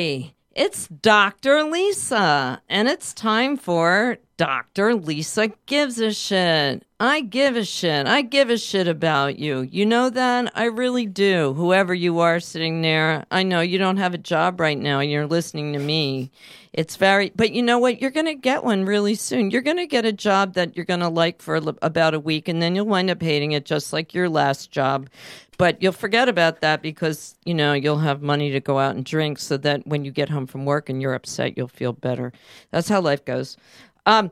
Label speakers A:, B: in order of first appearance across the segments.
A: Hey, it's Dr. Lisa, and it's time for Dr. Lisa Gives a Shit. I give a shit. I give a shit about you. You know that? I really do. Whoever you are sitting there, I know you don't have a job right now. And you're listening to me. It's very, but you know what? You're going to get one really soon. You're going to get a job that you're going to like for about a week, and then you'll wind up hating it just like your last job. But you'll forget about that because, you know, you'll have money to go out and drink so that when you get home from work and you're upset, you'll feel better. That's how life goes. Um,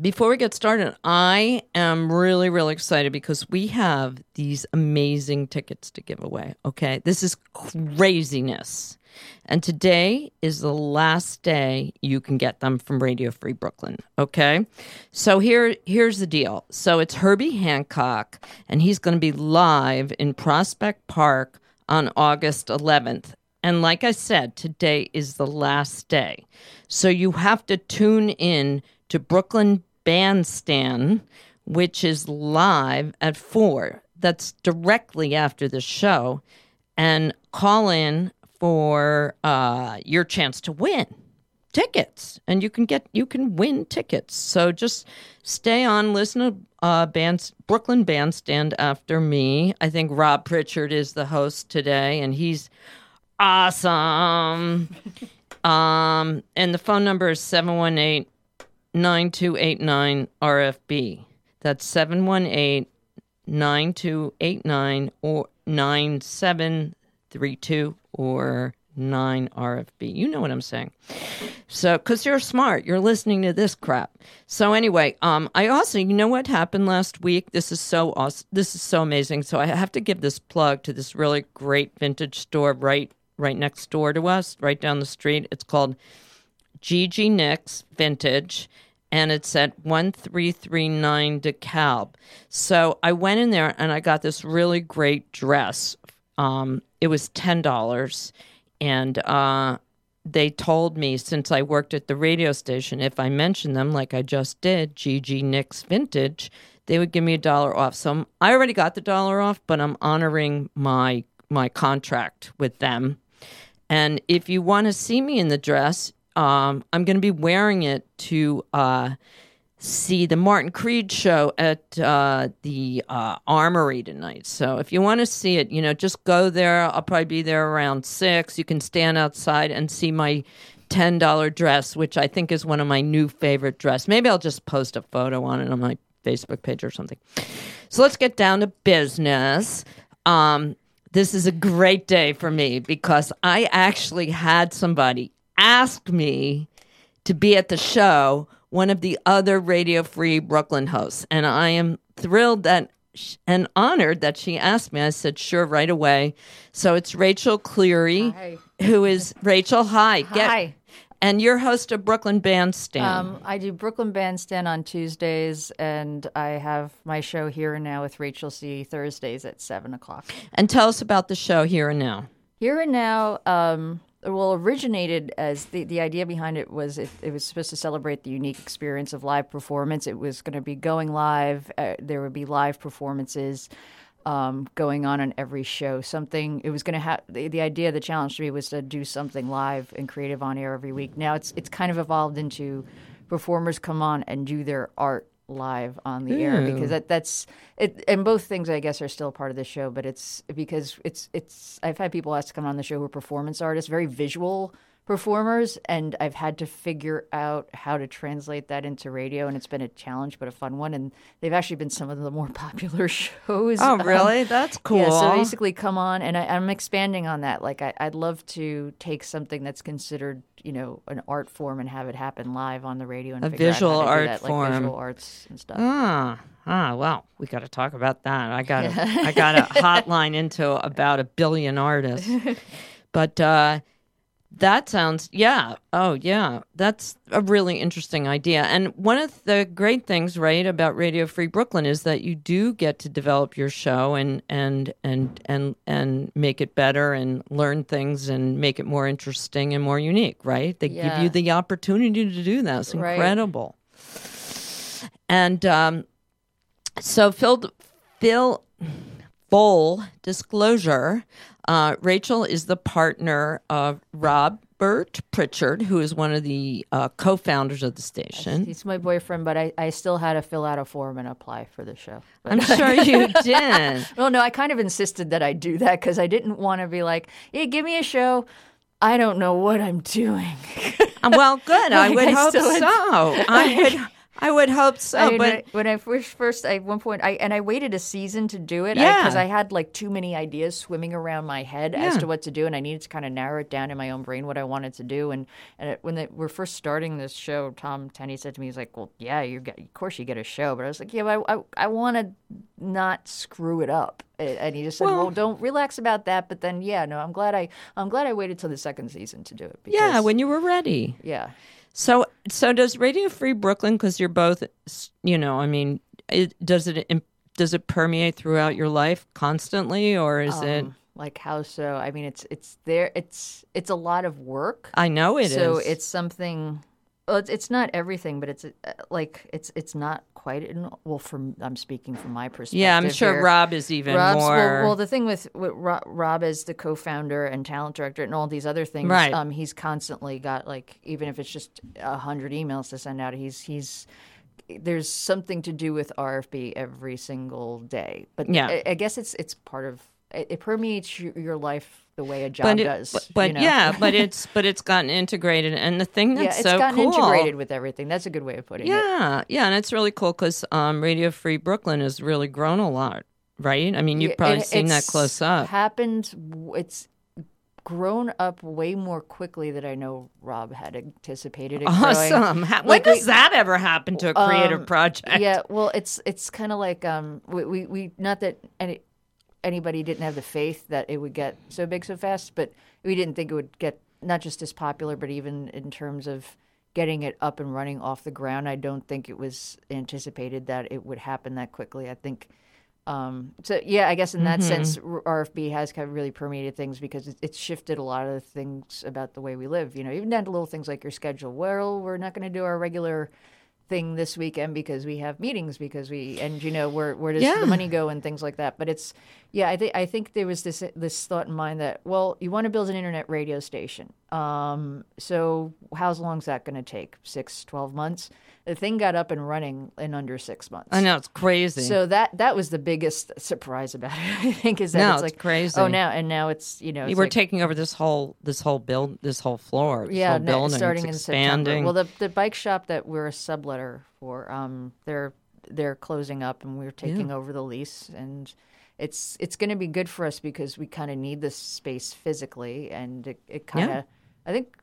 A: before we get started, I am really, really excited because we have these amazing tickets to give away. Okay. This is craziness. And today is the last day you can get them from Radio Free Brooklyn. Okay. So here, here's the deal. So it's Herbie Hancock, and he's going to be live in Prospect Park on August 11th. And like I said, today is the last day. So you have to tune in to Brooklyn Bandstand, which is live at four. That's directly after the show. And call in for uh, your chance to win tickets and you can get you can win tickets so just stay on listen to uh bands brooklyn bandstand after me i think rob pritchard is the host today and he's awesome um and the phone number is 718 9289 RFB. That's 718 9289 or 9732 or 9 RFB. You know what I'm saying. So, because you're smart, you're listening to this crap. So, anyway, um, I also, you know what happened last week? This is so awesome. This is so amazing. So, I have to give this plug to this really great vintage store right right next door to us, right down the street. It's called Gigi Nicks Vintage and it's at 1339 DeKalb. So I went in there and I got this really great dress. Um, it was $10. And uh, they told me, since I worked at the radio station, if I mentioned them like I just did, GG Nicks Vintage, they would give me a dollar off. So I already got the dollar off, but I'm honoring my my contract with them. And if you want to see me in the dress, um, I'm going to be wearing it to uh, see the Martin Creed show at uh, the uh, Armory tonight. So if you want to see it, you know, just go there. I'll probably be there around six. You can stand outside and see my ten dollar dress, which I think is one of my new favorite dress. Maybe I'll just post a photo on it on my Facebook page or something. So let's get down to business. Um, this is a great day for me because I actually had somebody asked me to be at the show, one of the other Radio Free Brooklyn hosts. And I am thrilled that and honored that she asked me. I said, sure, right away. So it's Rachel Cleary, hi. who is Rachel. Hi.
B: Get, hi.
A: And you're host of Brooklyn Bandstand. Um,
B: I do Brooklyn Bandstand on Tuesdays, and I have my show Here and Now with Rachel C. Thursdays at 7 o'clock.
A: And tell us about the show Here and Now.
B: Here and Now, um, well originated as the, the idea behind it was it, it, was supposed to celebrate the unique experience of live performance it was going to be going live uh, there would be live performances um, going on on every show something it was going to have the, the idea the challenge to me was to do something live and creative on air every week. Now it's it's kind of evolved into performers come on and do their art live on the air because that that's it and both things I guess are still part of the show but it's because it's it's I've had people ask to come on the show who are performance artists very visual performers and I've had to figure out how to translate that into radio and it's been a challenge but a fun one and they've actually been some of the more popular shows.
A: Oh really? Um, that's cool.
B: Yeah, so basically come on and I, am expanding on that. Like I, I'd love to take something that's considered, you know, an art form and have it happen live on the radio and
A: a visual art
B: that,
A: form.
B: Like visual arts and stuff.
A: Ah. Ah, well, we got to talk about that. I got a, I got a hotline into about a billion artists. But uh that sounds, yeah. Oh, yeah. That's a really interesting idea. And one of the great things, right, about Radio Free Brooklyn is that you do get to develop your show and and and and and make it better and learn things and make it more interesting and more unique, right? They yeah. give you the opportunity to do that. It's incredible. Right. And um, so Phil Phil full disclosure Uh, Rachel is the partner of Robert Pritchard, who is one of the uh, co-founders of the station.
B: He's my boyfriend, but I, I still had to fill out a form and apply for the show. But-
A: I'm sure you did.
B: well, no, I kind of insisted that I do that because I didn't want to be like, "Yeah, give me a show." I don't know what I'm doing.
A: Um, well, good. I would
B: I
A: hope so.
B: had-
A: I would. I would hope so.
B: I mean,
A: but
B: when I- when I first, first, I, at one point, I and I waited a season to do it
A: Yeah.
B: because I, had like too many ideas swimming around my head as to what to do, and I needed to kind of narrow it down in my own brain what I wanted to do. And and it, when they were first starting this show, Tom Tenney said to me, "He's like, well, yeah, you get, of course you get a show," but I was like, yeah, but I I, I want to not screw it up. And he just said,
A: Well-
B: well, don't relax about that. But then, yeah, no, I'm glad I I'm glad I waited till the second season to do it. Because,
A: yeah, when you were ready.
B: yeah.
A: So, so does Radio Free Brooklyn? Because you're both, you know, I mean, it, does it does it permeate throughout your life constantly, or is it?
B: Um, like how so? I mean, it's it's there. It's it's a lot of work.
A: I know it is.
B: so it's something. Well, it's, it's not everything, but it's uh, like it's it's not quite. In, well, from I'm speaking from my perspective.
A: yeah, I'm sure
B: here.
A: Rob is even
B: Rob's,
A: more.
B: well, well, the thing with, with Rob, as the co-founder and talent director and all these other things,
A: Right.
B: um, he's constantly got like even if it's just a hundred emails to send out, he's he's there's something to do with RFB every single day. But
A: Yeah.
B: I, I guess it's it's part of it, permeates your, life the way a job
A: but it-
B: does.
A: but,
B: you know?
A: yeah, but it's but it's gotten integrated, and the thing that's yeah,
B: it's
A: so
B: gotten
A: cool.
B: integrated with everything. That's a good way of putting it.
A: Yeah, yeah, and it's really cool because um, Radio Free Brooklyn has really grown a lot, right? I mean, you've probably
B: it-
A: seen that close up.
B: Happened. It's grown up way more quickly than I know Rob had anticipated. It.
A: Awesome. When
B: Like, we-
A: does that ever happen to a creative
B: Um,
A: project?
B: yeah, well, it's it's kind of like um, we, we we not that any anybody didn't have the faith that it would get so big so fast, but we didn't think it would get not just as popular, but even in terms of getting it up and running off the ground. I don't think it was anticipated that it would happen that quickly. I think. Um, so yeah, I guess in that sense, RFB has kind of really permeated things because it, it's shifted a lot of the things about the way we live. You know, even down to little things like your schedule. Well, we're not going to do our regular thing this weekend because we have meetings because we and you know where where does
A: Yeah.
B: the money go and things like that. But it's yeah, I think I think there was this this thought in mind that well, you want to build an internet radio station. Um, so how long is that going to take? Six, 12 months. The thing got up and running in under six months.
A: I know it's crazy.
B: So that that was the biggest surprise about it. I think is that
A: No,
B: it's
A: it's
B: like
A: crazy.
B: Oh, now and now it's you know it's
A: we're
B: like,
A: taking over this whole this whole build this whole floor. This
B: yeah
A: whole
B: no,
A: building.
B: starting
A: it's
B: in
A: expanding.
B: September. Well, the the bike shop that we're a subletter for, um, they're they're closing up and we're taking over the lease and. It's it's going to be good for us because we kind of need this space physically, and it, it kind of, I think,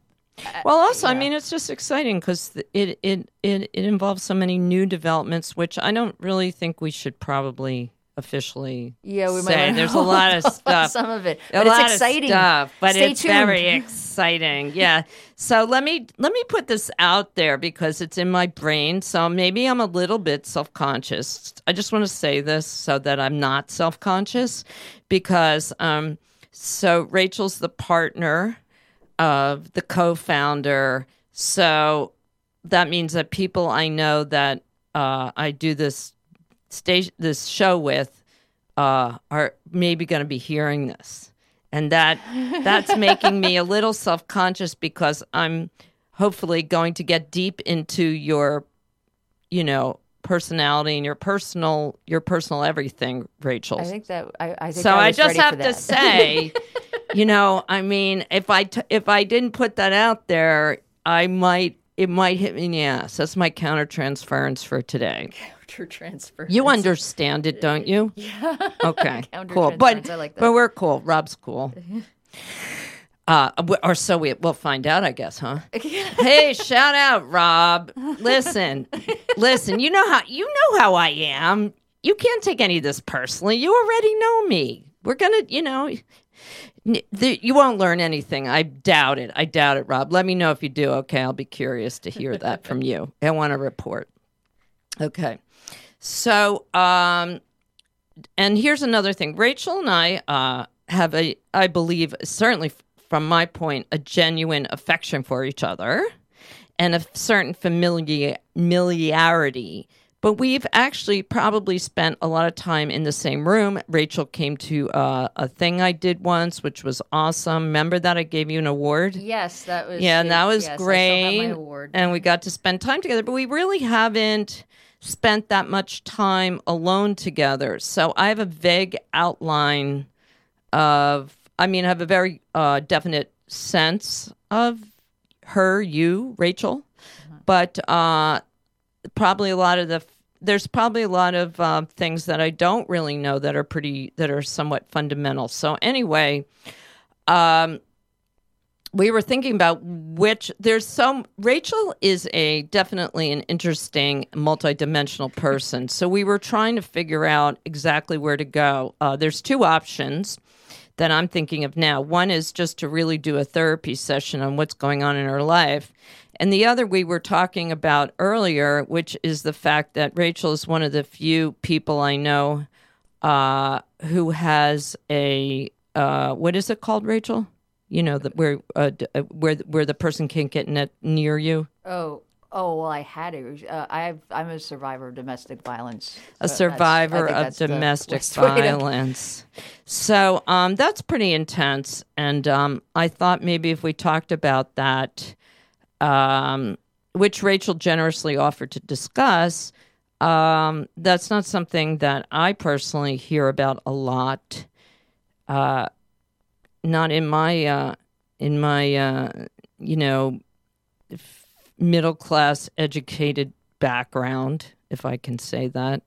B: uh,
A: Well, also, I mean, it's just exciting because it, it it it involves so many new developments, which I don't really think we should probably officially
B: yeah, we
A: say.
B: might
A: There's a lot of stuff.
B: some of it,
A: a
B: but
A: lot
B: it's exciting.
A: of stuff, but
B: Stay
A: it's
B: tuned.
A: very exciting. Yeah. So let me let me put this out there because it's in my brain. So maybe I'm a little bit self conscious. I just want to say this so that I'm not self conscious because um so Rachel's the partner of the co-founder. So that means that people I know that uh, I do this station this show with uh, are maybe going to be hearing this, and that that's making me a little self conscious because I'm hopefully going to get deep into your, you know, personality and your personal your personal everything, Rachel.
B: I think that I, I think
A: so
B: I,
A: I, just have to say, you know, I mean, if I t- if I didn't put that out there, I might it might hit me in the ass. That's my countertransference for today.
B: Counter transfer.
A: You understand it, don't you? Yeah. Okay. cool. But
B: like
A: but we're cool. Rob's cool. Uh, or so we we'll find out, I guess, huh? hey, shout out, Rob. Listen, listen. You know how you know how I am. You can't take any of this personally. You already know me. We're gonna, you know, you won't learn anything. I doubt it. I doubt it, Rob. Let me know if you do. Okay, I'll be curious to hear that from you. I want a report. Okay. So, um, and here's another thing. Rachel and I uh, have a, I believe, certainly from my point, a genuine affection for each other and a certain familiar, familiarity. but we've actually probably spent a lot of time in the same room. Rachel came to uh, a thing I did once, which was awesome. Remember that I gave you an award?
B: Yes, that was.
A: Yeah, and that was
B: yes, I still have
A: great. And we got to spend time together, but we really haven't spent that much time alone together. So I have a vague outline of, I mean, I have a very uh, definite sense of her, you, Rachel, but uh, probably a lot of the there's probably a lot of uh, things that I don't really know that are pretty that are somewhat fundamental. So anyway, um, we were thinking about which there's some Rachel is a definitely an interesting multidimensional person. So we were trying to figure out exactly where to go. Uh, there's two options that I'm thinking of now. One is just to really do a therapy session on what's going on in her life. And the other we were talking about earlier, which is the fact that Rachel is one of the few people I know uh, who has a uh, what is it called, Rachel? You know, that where uh, d- uh, where where the person can't get net near you.
B: Oh, oh well, I had it. Uh, I've, I'm a survivor of domestic violence.
A: a
B: So
A: survivor of domestic
B: to-
A: violence. So um, that's pretty intense. And um, I thought maybe if we talked about that, um, which Rachel generously offered to discuss, um, that's not something that I personally hear about a lot. Uh, not in my uh, in my uh, you know middle class educated background, if I can say that.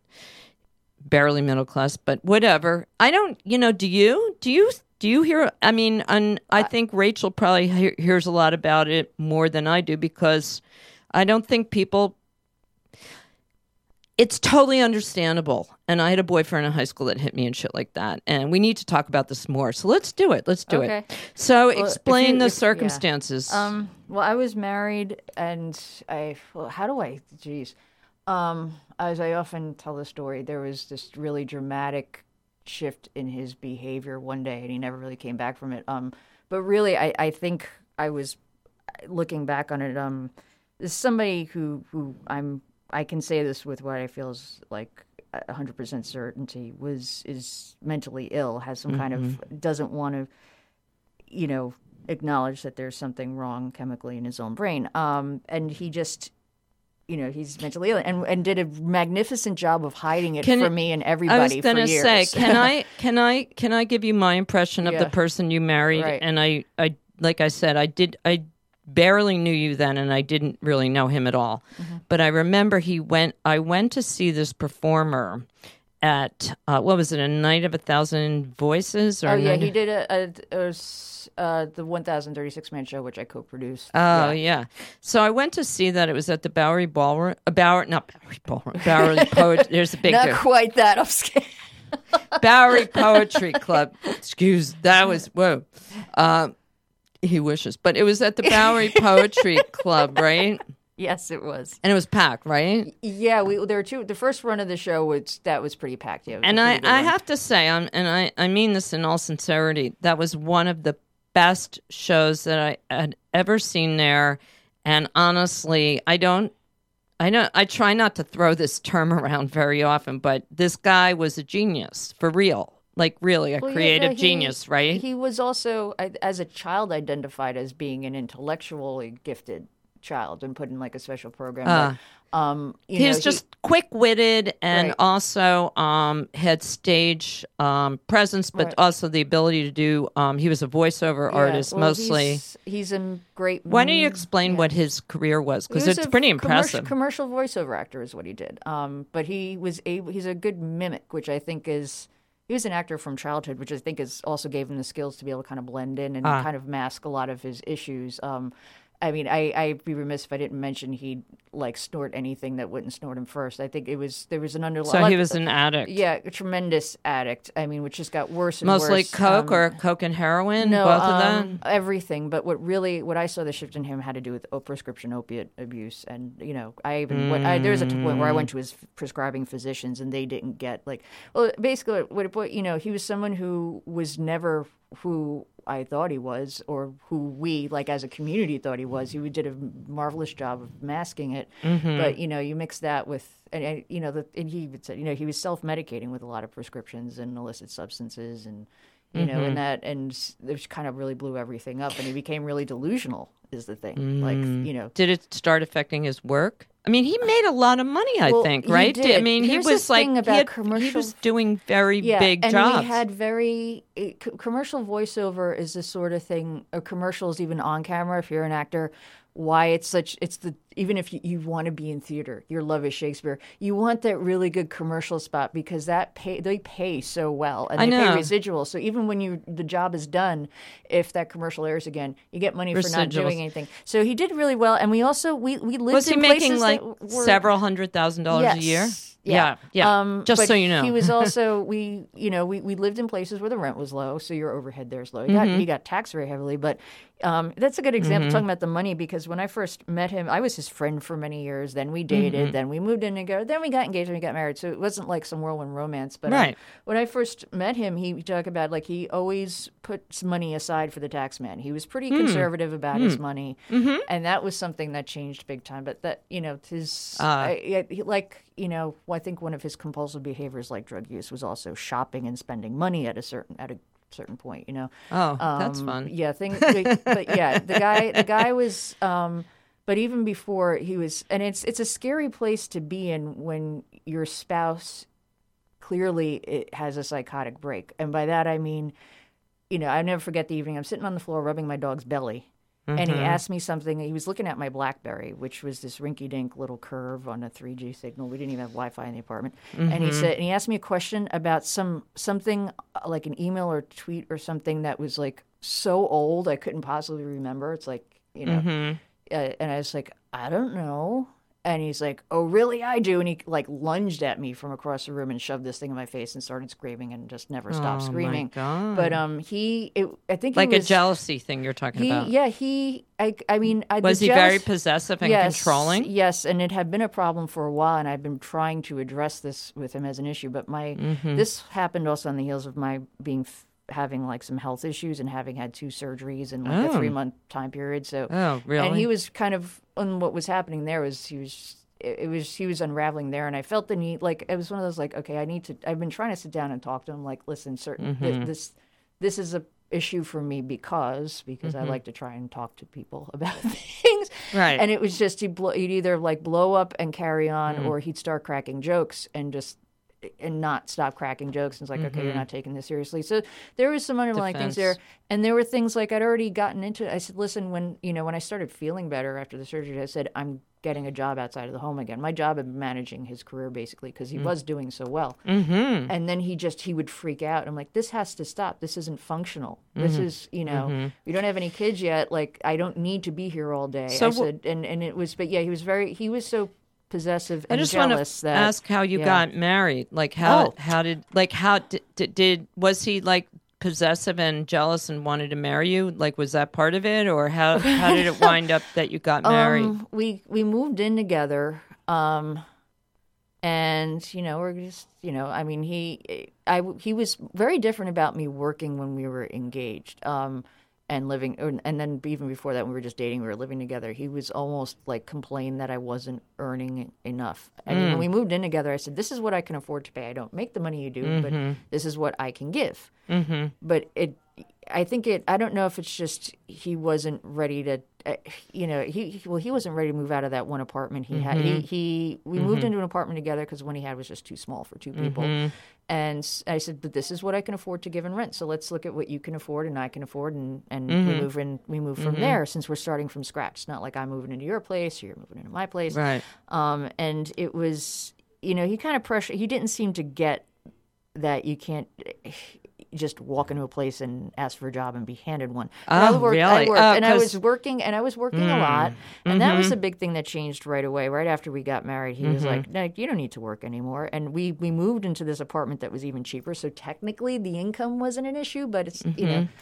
A: Barely middle class, but whatever. I don't, you know, do you? Do you? Do you hear? I mean, and I think Rachel probably he- hears a lot about it more than I do because I don't think people. It's totally understandable. And I had a boyfriend in high school that hit me and shit like that. And we need to talk about this more. So let's do it. Let's do
B: Okay.
A: it. So
B: if
A: explain
B: you-
A: the
B: if- yeah.
A: circumstances.
B: Um, well, I was married, and I. Well, how do I? Jeez. Um, as I often tell the story, there was this really dramatic shift in his behavior one day, and he never really came back from it. Um, but really, I, I think I was looking back on it. Um, this is somebody who who I'm. I can say this with what I feel is like a hundred percent certainty was is mentally ill, has some kind of doesn't want to you know, acknowledge that there's something wrong chemically in his own brain. Um, and he just, you know, he's mentally ill and, and did a magnificent job of hiding it
A: Can
B: from
A: it-
B: me and everybody
A: I was
B: everybody
A: going
B: for
A: to
B: years.
A: say, can I, can I, can I give you my impression of the person you married?
B: Right.
A: And I, I, like I said, I did, I barely knew you then, and I didn't really know him at all.
B: Mm-hmm.
A: But I remember he went. I went to see this performer at uh, what was it? A night of a thousand voices? Or
B: oh yeah,
A: night
B: he did a, a, a uh, the 1036 man show, which I co-produced.
A: Oh
B: yeah.
A: yeah. So I went to see that. It was at the Bowery Ballroom. Uh, Bowery, not Bowery Ballroom. Bowery Poet. There's a big
B: Not quite that upscale.
A: Bowery Poetry Club. Excuse that was whoa. Um, he wishes, but it was at the Bowery Poetry Club, right?
B: yes, it was.
A: And it was packed, right?
B: Yeah, we there were two. The first run of the show was that was pretty packed. Yeah, it was a
A: And I, I have to say, um, and I, I mean this in all sincerity, that was one of the best shows that I had ever seen there. And honestly, I don't, I know, I try not to throw this term around very often, but this guy was a genius for real. Like really a
B: Well, yeah,
A: creative
B: no, he-
A: genius, right?
B: He was also, as a child, identified as being an intellectually gifted child and put in like a special program.
A: Ah.
B: but, um,
A: he
B: know,
A: was just quick witted and
B: Right.
A: also um, had stage um, presence, but
B: Right.
A: also the ability to do. Um, he was a voiceover
B: yeah,
A: artist
B: well,
A: mostly.
B: He's, he's a great.
A: Why don't you explain
B: yeah.
A: what his career was? Because it's pretty
B: commercial-
A: impressive.
B: Commercial voiceover actor is what he did. Um, but he was able. He's a good mimic, which I think is. He was an actor from childhood, which I think is also gave him the skills to be able to kind of blend in and
A: Ah.
B: kind of mask a lot of his issues. Um, I mean, I, I'd be remiss if I didn't mention he'd like snort anything that wouldn't snort him first. I think it was there was an underlying.
A: so he was an addict.
B: yeah, a tremendous addict. I mean, which just got worse and
A: Mostly
B: worse.
A: coke
B: Um,
A: or coke and heroin,
B: no,
A: both of
B: um,
A: them.
B: everything. But what really, what I saw the shift in him had to do with prescription opiate abuse, and you know, I even went, I, there was a point where I went to his prescribing physicians, and they didn't get like, well, basically, what, what you know, he was someone who was never who I thought he was, or who we, like as a community, thought he was. He did a marvelous job of masking it.
A: Mm-hmm.
B: But you know, you mix that with, and, and you know, the, and he said, you know, he was self medicating with a lot of prescriptions and illicit substances, and you know,
A: Mm-hmm.
B: and that, and it kind of really blew everything up, and he became really delusional. Is the thing, like
A: Mm.
B: you know,
A: Did it start affecting his work? I mean, he made a lot of money. I
B: Well,
A: think,
B: he
A: right? I mean,
B: Here's
A: he was like
B: thing
A: he,
B: about
A: had- he was doing very
B: yeah,
A: big
B: and
A: jobs.
B: we had very uh, c- commercial voiceover is the sort of thing. Or commercials, even on camera, if you're an actor, why it's such. It's the even if you, you want to be in theater, your love is Shakespeare. You want that really good commercial spot because that pay they pay so well and
A: I
B: they
A: know.
B: pay residuals. So even when you the job is done, if that commercial airs again, you get money for not doing anything. So he did really well, and we also we we lived
A: was he
B: in
A: making
B: places
A: like
B: were,
A: several hundred thousand dollars a year?
B: Yes.
A: Yeah, yeah.
B: Um,
A: Just so you know,
B: he was also we you know we, we lived in places where the rent was low, so your overhead there is low. He got
A: Mm-hmm.
B: you got taxed very heavily, but um, that's a good example talking about the money because when I first met him, I was his friend for many years. Then we dated,
A: Mm-hmm.
B: then we moved in together, then we got engaged, and we got married. So it wasn't like some whirlwind romance. But um,
A: Right.
B: when I first met him, he talked about like he always puts money aside for the tax man. He was pretty
A: Hmm.
B: conservative about his money,
A: Mm-hmm.
B: and that was something that changed big time. But that you know his
A: Ah.
B: I- I- like you know I think one of his compulsive behaviors like drug use was also shopping and spending money at a certain at a certain point. You know.
A: oh, that's
B: Um,
A: fun.
B: Yeah, thing, but, but yeah, the guy, the guy was. Um, but even before he was, and it's it's a scary place to be in when your spouse clearly it has a psychotic break, and by that I mean, you know, I never forget the evening I'm sitting on the floor rubbing my dog's belly. And
A: Mm-hmm.
B: he asked me something. He was looking at my BlackBerry, which was this rinky-dink little curve on a 3G signal. We didn't even have Wi-Fi in the apartment. And
A: Mm-hmm.
B: he said, and he asked me a question about some something uh, like an email or tweet or something that was like so old I couldn't possibly remember. It's like you know,
A: Mm-hmm.
B: Uh, and I was like, I don't know. And he's like, Oh, really? I do. And he like lunged at me from across the room and shoved this thing in my face and started screaming and just never stopped
A: Oh, my
B: screaming.
A: God.
B: But um, he, it, I think
A: like
B: was,
A: a jealousy thing you're talking
B: he,
A: about.
B: yeah, he, I, I mean, I,
A: was
B: the
A: he very possessive and
B: yes,
A: controlling?
B: Yes, and it had been a problem for a while, and I've been trying to address this with him as an issue. But my
A: Mm-hmm.
B: this happened also on the heels of my being f- having like some health issues and having had two surgeries in like
A: Oh.
B: a three month time period. So
A: Oh, really?
B: and he was kind of and what was happening there was he was it, was he was unraveling there and i felt the need like it was one of those like okay i need to i've been trying to sit down and talk to him like listen certain
A: Mm-hmm.
B: this this is a issue for me because because
A: Mm-hmm.
B: i like to try and talk to people about things
A: Right.
B: and it was just he'd, blow, he'd either like blow up and carry on
A: Mm.
B: or he'd start cracking jokes and just and not stop cracking jokes. And it's like, okay,
A: Mm-hmm.
B: you're not taking this seriously. So there was some underlying things there. And there were things like I'd already gotten into. I said, listen, when you know when I started feeling better after the surgery, I said I'm getting a job outside of the home again. My job of managing his career basically because he was doing so well.
A: mm-hmm.
B: And then he just he would freak out. I'm like, this has to stop. This isn't functional. This
A: Mm-hmm.
B: is you know we don't have any kids yet. Like I don't need to be here all day.
A: So
B: I said, and and it was, but yeah, he was very he was so possessive
A: I
B: and
A: just want
B: jealous
A: to
B: that
A: ask how you
B: yeah.
A: got married. Like how
B: Oh.
A: how did like how did, did did was he like possessive and jealous and wanted to marry you? Like was that part of it, or how how did it wind up that you got married?
B: Um, we we moved in together, um, and you know we're just you know I mean he I he was very different about me working when we were engaged. Um, and living, and then even before that, when we were just dating, we were living together. He was almost like complained that I wasn't earning enough. and mean, when we moved in together, I said, "This is what I can afford to pay. I don't make the money you do, but this is what I can give."
A: Mm-hmm.
B: but it i think it i don't know if it's just he wasn't ready to uh, you know he he- well he wasn't ready to move out of that one apartment he had. He, he we moved into an apartment together because one he had was just too small for two people. And I said but this is what i can afford to give in rent so let's look at what you can afford and i can afford and and we move in we move from there since we're starting from scratch. It's not like i'm moving into your place or you're moving into my place.
A: Right.
B: um, and it was, you know, he kind of pressure. He didn't seem to get that you can't eh, just walk into a place and ask for a job and be handed one. But oh, I
A: Oh,
B: worked, I worked,
A: Oh,
B: and I
A: 'cause-
B: was working, and I was working a hmm. lot, and that was mm-hmm. a big thing that changed right away. Right after we got married, he was mm-hmm. like, "No, you don't need to work anymore." And we we moved into this apartment that was even cheaper. So technically, the income wasn't an issue, but it's you know, mm-hmm.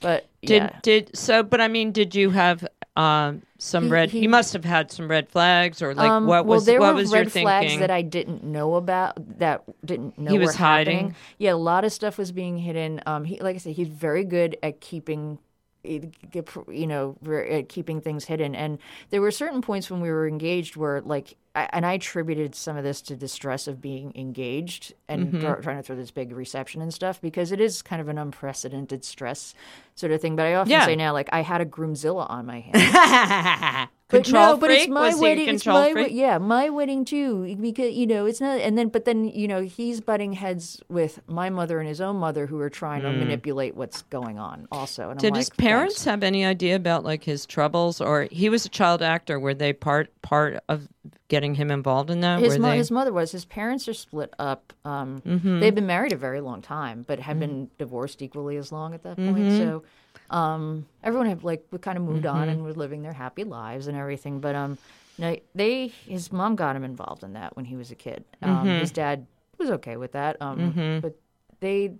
B: but
A: Did
B: yeah.
A: did so? But I mean, did you have um, some
B: He-
A: red? He,
B: he-
A: must have had some red flags, or like
B: Um,
A: what
B: well,
A: was
B: there
A: what
B: were
A: was
B: red flags
A: thinking?
B: that I didn't know about that didn't know
A: He was
B: were happening.
A: hiding?
B: Yeah, a lot of stuff was being hidden. Um, he, like I said, he's very good at keeping, you know, at keeping things hidden. And there were certain points when we were engaged where, like, I, and I attributed some of this to the stress of being engaged and
A: Mm-hmm.
B: trying to throw this big reception and stuff because it is kind of an unprecedented stress sort of thing. But I often
A: Yeah.
B: say now, like, I had a groomzilla on my hands. But
A: control
B: no, but
A: freak?
B: it's my
A: was he a
B: wedding. It's
A: control
B: my
A: freak?
B: yeah, my wedding too. Because you know, it's not. And then, but then you know, he's butting heads with my mother and his own mother, who are trying to manipulate what's going on. Also, and I'm.
A: Did
B: like,
A: his parents
B: "Thanks."
A: have any idea about like his troubles, or he was a child actor? Were they part part of getting him involved in that?
B: His, mo-
A: they?
B: his mother was. His parents are split up. Um,
A: Mm-hmm.
B: They've been married a very long time, but have been divorced equally as long at that point.
A: Mm-hmm.
B: So um, everyone had like kind of moved
A: Mm-hmm.
B: on and were living their happy lives and everything. But um, no, they his mom got him involved in that when he was a kid. Um,
A: Mm-hmm.
B: His dad was okay with that. Um, but they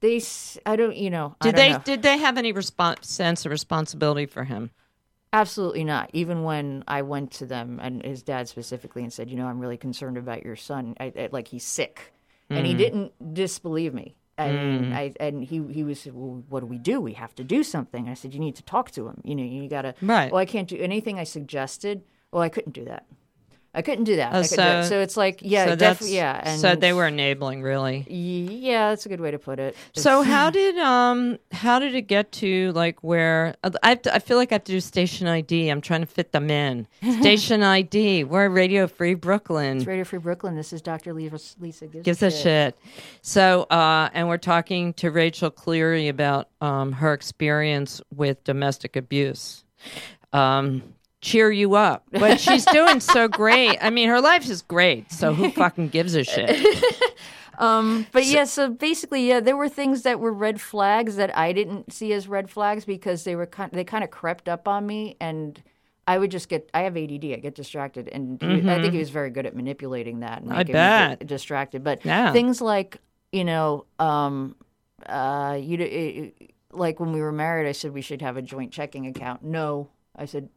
B: they I don't you know I
A: did they
B: know.
A: did they have any respons- sense of responsibility for him?
B: Absolutely not. Even when I went to them and his dad specifically and said, you know, I'm really concerned about your son. I, I, like he's sick, and
A: Mm.
B: he didn't disbelieve me. And I and he he was well, what do we do? We have to do something. I said you need to talk to him. You know, you got to.
A: Right.
B: Well, I can't do anything I suggested. Well, I couldn't do that. I couldn't do that.
A: Oh,
B: I couldn't do that.
A: so-
B: So it's like yeah,
A: so
B: definitely yeah. And
A: so they were enabling, really.
B: yeah, that's a good way to put it.
A: So how did um how did it get to like where I have to, I feel like I have to do station ID. I'm trying to fit them in. Station ID. We're Radio Free Brooklyn.
B: It's Radio Free Brooklyn. This is Dr. Lisa, Lisa gives,
A: gives a shit. So, uh, and we're talking to Rachel Cleary about um, her experience with domestic abuse. Um, cheer you up, but she's doing so great. I mean, her life is great. So who fucking gives a shit?
B: Um, but yeah, so basically, yeah, there were things that were red flags that I didn't see as red flags because they were kind, they kind of crept up on me, and I would just get. I have ADD. I get distracted, and he- I think he was very good at manipulating that. And
A: I
B: making me get distracted. But
A: Yeah.
B: things like you know, um, uh, you it, like when we were married, I said we should have a joint checking account. No, I said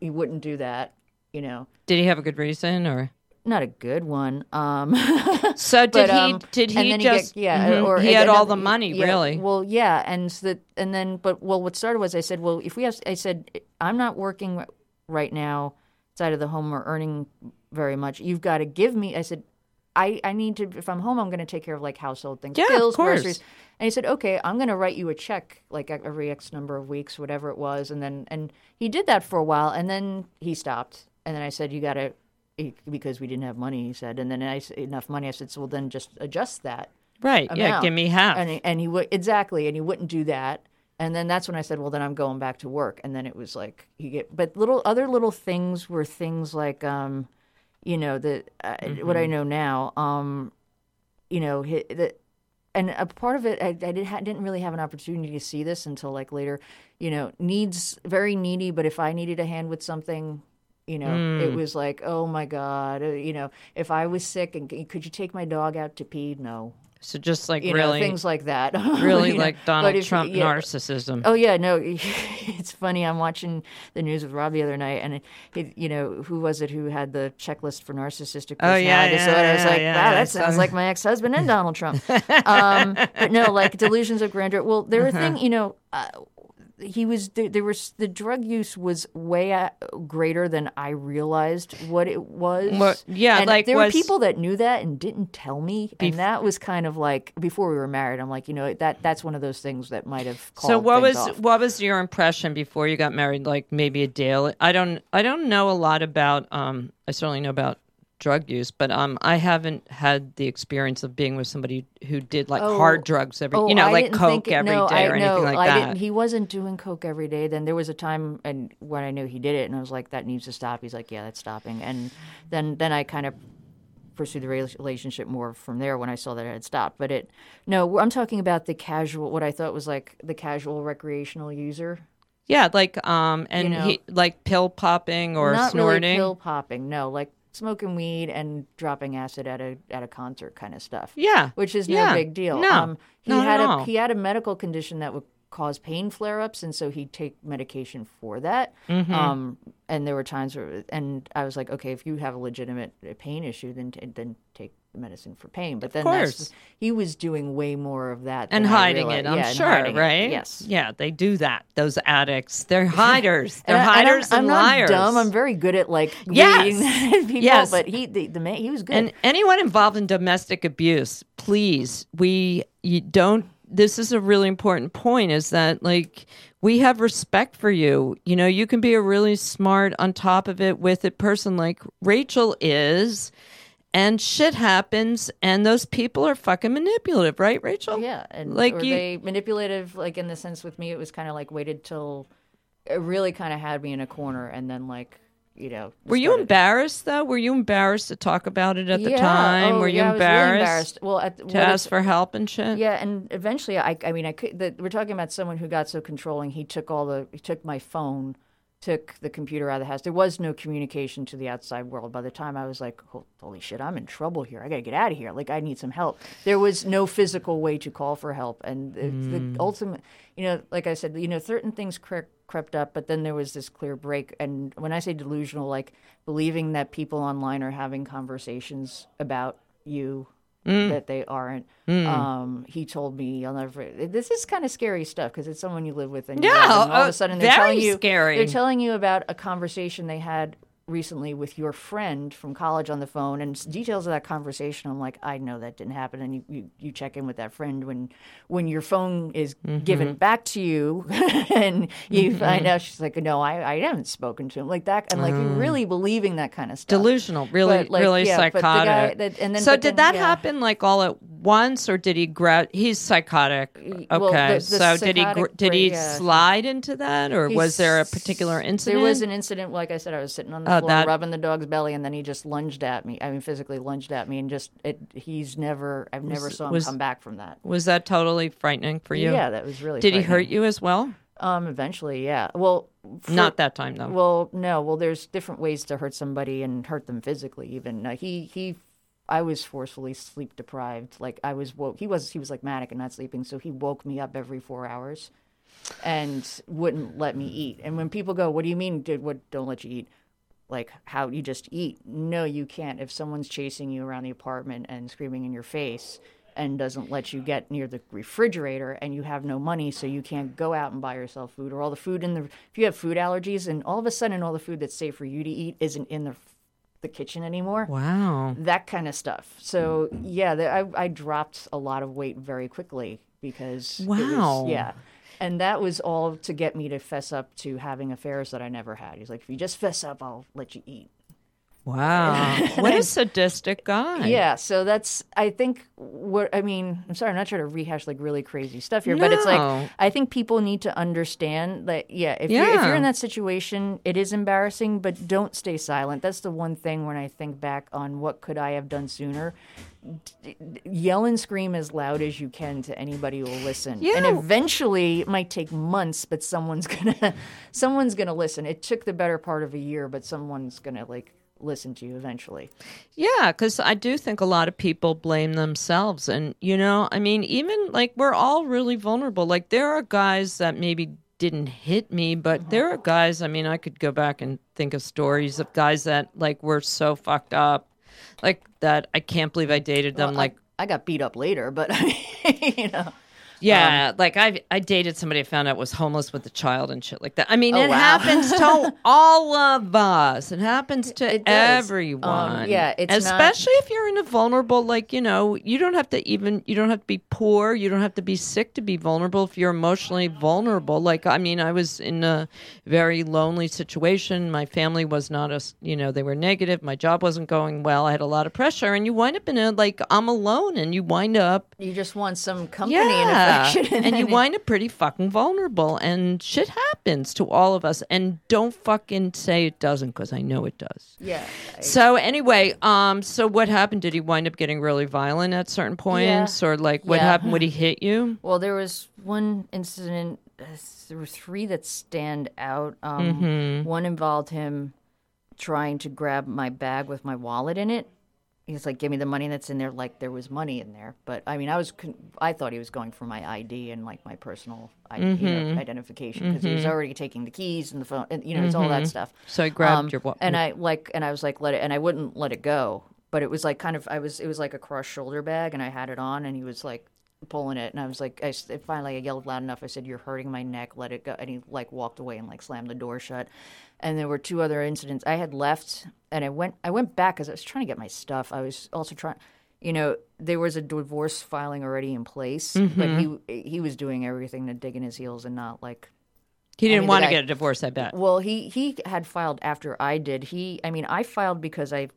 B: he wouldn't do that. You know,
A: Did he have a good reason, or
B: not a good one. Um,
A: so did
B: but,
A: he?
B: um,
A: did
B: and
A: he
B: then
A: just?
B: get, yeah,
A: Mhm.
B: or
A: he had all the money,
B: yeah,
A: really.
B: Well, yeah, and so that, and then, but well, what started was I said, well, if we have, I said, I'm not working right now outside of the home or earning very much. You've got to give me. I said, I, I need to. If I'm home, I'm going to take care of like household things,
A: Yeah, of
B: bills,
A: course.
B: groceries. And he said, okay, I'm going to write you a check like every X number of weeks, whatever it was. And then, and he did that for a while, and then he stopped. And then I said, you got to. Because we didn't have money, he said, and then I said enough money. I said, so well, then just adjust that
A: right? Yeah, give me half.
B: and he, and he would exactly, and he wouldn't do that. And then that's when I said, well, then I'm going back to work. And then it was like he get, but little other little things were things like, um, you know, the uh, what I know now, um, you know, the, and a part of it, I, I did, ha- didn't really have an opportunity to see this until like later. You know, needs very needy, but if I needed a hand with something. You know, it was like, oh my God. uh, You know, if I was sick and could you take my dog out to pee? No,
A: so just like
B: you
A: really,
B: know, things like that.
A: really
B: You know,
A: like Donald
B: if-
A: Trump
B: yeah.
A: narcissism.
B: Oh yeah, no, it's funny. I'm watching the news with Rob the other night, and it, it, you know, who was it who had the checklist for narcissistic
A: Oh, yeah,
B: personality?
A: yeah,
B: disorder? I was like,
A: yeah,
B: wow, that sounds like my ex-husband and Donald Trump. um, but no, like delusions of grandeur. Well, there were
A: Uh-huh.
B: things, you know. Uh, he was there, there was the drug use was way uh, greater than I realized what it was.
A: Well, yeah,
B: And
A: like,
B: there were people that knew that and didn't tell me, and that was kind of like before we were married. I'm like, you know, that that's one of those things that might have. Called
A: So what was
B: off.
A: what was your impression before you got married? Like maybe a daily. I don't I don't know a lot about. Um, I certainly know about drug use, but um, I haven't had the experience of being with somebody who did like
B: Oh,
A: hard drugs every.
B: Oh,
A: you know,
B: I
A: like coke
B: it-
A: every day
B: no, I,
A: or
B: no,
A: anything like
B: I
A: that.
B: Didn't, he wasn't doing coke every day. Then there was a time, and when I knew he did it, and I was like, that needs to stop. He's like, yeah, that's stopping. And then then I kind of pursued the relationship more from there when I saw that it had stopped. But it no, I'm talking about the casual, what I thought was like the casual recreational user.
A: yeah, like um, and
B: You know.
A: he like pill popping or snorting.
B: really pill popping. No, like smoking weed and dropping acid at a at a concert kind of stuff.
A: yeah,
B: which is no big deal.
A: No,
B: um, he had a he had a medical condition that would cause pain flare ups, and so he'd take medication for that.
A: Mm-hmm.
B: Um, and there were times where, and I was like, okay, if you have a legitimate pain issue, then t- then take medicine for pain. But then
A: course.
B: that's, he was doing way more of that
A: and
B: than
A: hiding it, I'm
B: Yeah,
A: sure,
B: hiding it.
A: right?
B: Yes.
A: Yeah, they do that. Those addicts, they're hiders. They're
B: And I- and
A: hiders
B: I'm,
A: and,
B: I'm
A: liars.
B: not dumb. I'm very good at like
A: Yes.
B: reading that in people.
A: Yes.
B: But he, the, the man, he was good.
A: And anyone involved in domestic abuse, please, we you don't. This is a really important point. Is that like we have respect for you. You know, you can be a really smart, on top of it, with it person like Rachel is, and shit happens, and those people are fucking manipulative, right, Rachel?
B: Yeah, and
A: Like you-
B: they manipulative? Like in the sense with me, it was kind of like waited till it really kind of had me in a corner, and then like you know.
A: Were you embarrassed though? Were you embarrassed to talk about it at the
B: Yeah,
A: time?
B: oh,
A: Were you
B: yeah, was really
A: embarrassed,
B: embarrassed. Well, at,
A: to ask for help and shit?
B: Yeah, and eventually, I, I mean, I could. The, we're talking about someone who got so controlling. He took all the, he took my phone, took the computer out of the house. There was no communication to the outside world. By the time I was like, "Hol- holy shit, I'm in trouble here. I got to get out of here. Like, I need some help. There was no physical way to call for help, and the, the hmm. ultimate, you know, like I said, you know, certain things cre- crept up, but then there was this clear break. And when I say delusional, like believing that people online are having conversations about you that they aren't. Um, he told me, "I'll never." This is kind of scary stuff because it's someone you live with, and
A: Yeah,
B: love, and all of
A: uh,
B: a sudden they're telling you
A: scary.
B: They're telling you about a conversation they had recently with your friend from college on the phone, and details of that conversation. I'm like, I know that didn't happen, and you you, you check in with that friend when when your phone is
A: Mm-hmm.
B: given back to you, and you find out she's like, No, I I haven't spoken to him like that, and like
A: Mm.
B: you're really believing that kind of stuff.
A: delusional, really,
B: But, like,
A: really
B: yeah, the guy
A: psychotic.
B: that- then-
A: so did
B: then-
A: that
B: yeah.
A: happen like all at once, or did he grab? He's psychotic. Okay,
B: well, the- the
A: so did he? gr- Did he
B: yeah.
A: slide into that, or was there a particular incident?
B: There was an incident. Like I said, I was sitting on the
A: Oh,
B: floor
A: that-
B: rubbing the dog's belly, and then he just lunged at me. I mean, physically lunged at me, and just it. He's never. I've never saw him
A: was-
B: come back from that.
A: Was that totally frightening for you?
B: Yeah, that was really.
A: Did he hurt you as well?
B: Um, eventually, yeah. Well, for-
A: Not that time though.
B: Well, no. Well, there's different ways to hurt somebody and hurt them physically. Even uh, he he. I was forcefully sleep deprived. Like I was woke. He was he was like manic and not sleeping, so he woke me up every four hours, and wouldn't let me eat. And when people go, "What do you mean? Did what? Don't let you eat?" Like how you just eat? No, you can't. If someone's chasing you around the apartment and screaming in your face and doesn't let you get near the refrigerator and you have no money so you can't go out and buy yourself food or all the food in the if you have food allergies and all of a sudden all the food that's safe for you to eat isn't in the the kitchen anymore
A: wow.
B: that kind of stuff so yeah the, I, I dropped a lot of weight very quickly because it was-
A: Wow.
B: yeah and that was all to get me to fess up to having affairs that I never had. He's like, if you just fess up, I'll let you eat.
A: Wow. what a sadistic guy.
B: Yeah, so that's I think what I mean. I'm sorry, I'm not trying to rehash like really crazy stuff here, but it's like I think people need to understand that. Yeah, if you're if you're in that situation, it is embarrassing, but don't stay silent. That's the one thing when I think back on what could I have done sooner. Yell and scream as loud as you can to anybody who will listen, and eventually it might take months, but someone's gonna someone's gonna listen. It took the better part of a year, but someone's gonna like listen to you eventually.
A: Yeah, because I do think a lot of people blame themselves. And, you know, I mean, even like we're all really vulnerable. Like, there are guys that maybe didn't hit me, but mm-hmm. there are guys, I mean, I could go back and think of stories of guys that like were so fucked up, like that I can't believe I dated them.
B: Well,
A: like,
B: I, I got beat up later, but you know,
A: yeah,
B: Um,
A: like I I dated somebody I found out was homeless with a child and shit like that. I mean,
B: Oh,
A: it
B: wow.
A: happens to all of us. It happens to
B: It
A: everyone.
B: Um, yeah, it's not-
A: especially if you're in a vulnerable. Like you know, you don't have to even. You don't have to be poor. You don't have to be sick to be vulnerable. If you're emotionally vulnerable, like I mean, I was in a very lonely situation. My family was not a You know, they were negative. My job wasn't going well. I had a lot of pressure, and you wind up in a like I'm alone, and you wind up
B: you just want some company and
A: yeah.
B: affection,
A: and you
B: then-
A: wind up pretty fucking vulnerable, and shit happens to all of us. And don't fucking say it doesn't, because I know it does.
B: yeah,
A: So anyway, um, so what happened? Did he wind up getting really violent at certain points, or like what
B: Yeah.
A: happened? Would he hit you?
B: Well, there was one incident. Uh, there were three that stand out. Um,
A: Mm-hmm.
B: One involved him trying to grab my bag with my wallet in it. He's like, give me the money that's in there. Like there was money in there, but I mean, I was con- I thought he was going for my ID and like my personal ID,
A: Mm-hmm.
B: know, identification because he was already taking the keys and the phone and you know it's all that stuff.
A: So I grabbed
B: Um,
A: your wa-
B: and I like and I was like let it and I wouldn't let it go, but it was like kind of I was it was like a cross shoulder bag and I had it on and he was like pulling it and I was like I finally I yelled loud enough I said you're hurting my neck let it go and he like walked away and like slammed the door shut and there were two other incidents I had left and I went I went back because I was trying to get my stuff I was also trying you know there was a divorce filing already in place but he mm-hmm. he was doing everything to dig in his heels and not like
A: he didn't
B: mean,
A: want to
B: guy-
A: get a divorce. I bet.
B: well, he he had filed after I did. He, I mean, I filed because I,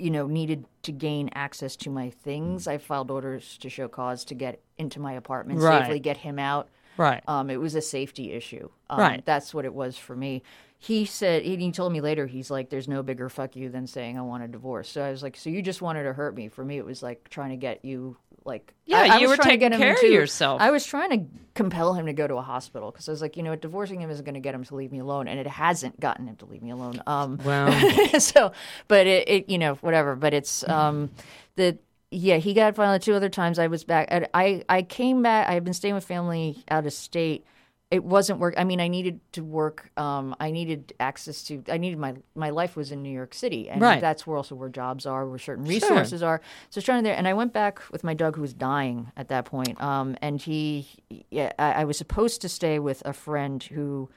B: you know, needed to gain access to my things. I filed orders to show cause to get into my apartment
A: Right.
B: safely, get him out.
A: Right.
B: Um, it was a safety issue. Um,
A: Right.
B: That's what it was for me. He said, he, he told me later, he's like, there's no bigger fuck you than saying I want a divorce. So I was like, so you just wanted to hurt me. For me, it was like trying to get you, like,
A: Yeah,
B: I, I
A: you
B: was
A: were
B: trying to
A: taking care of yourself.
B: I was trying to compel him to go to a hospital because I was like, you know divorcing him isn't going to get him to leave me alone. And it hasn't gotten him to leave me alone. Um,
A: Well,
B: so, but it, it, you know, whatever. But it's um, the yeah. He got violent two other times. I was back. I I, I came back. I had been staying with family out of state. It wasn't work. I mean, I needed to work. Um, I needed access to. I needed my my life was in New York City, and
A: Right.
B: that's where also where jobs are, where certain resources are. So I was trying there, and I went back with my dog who was dying at that point. Um, and he, yeah, I, I was supposed to stay with a friend who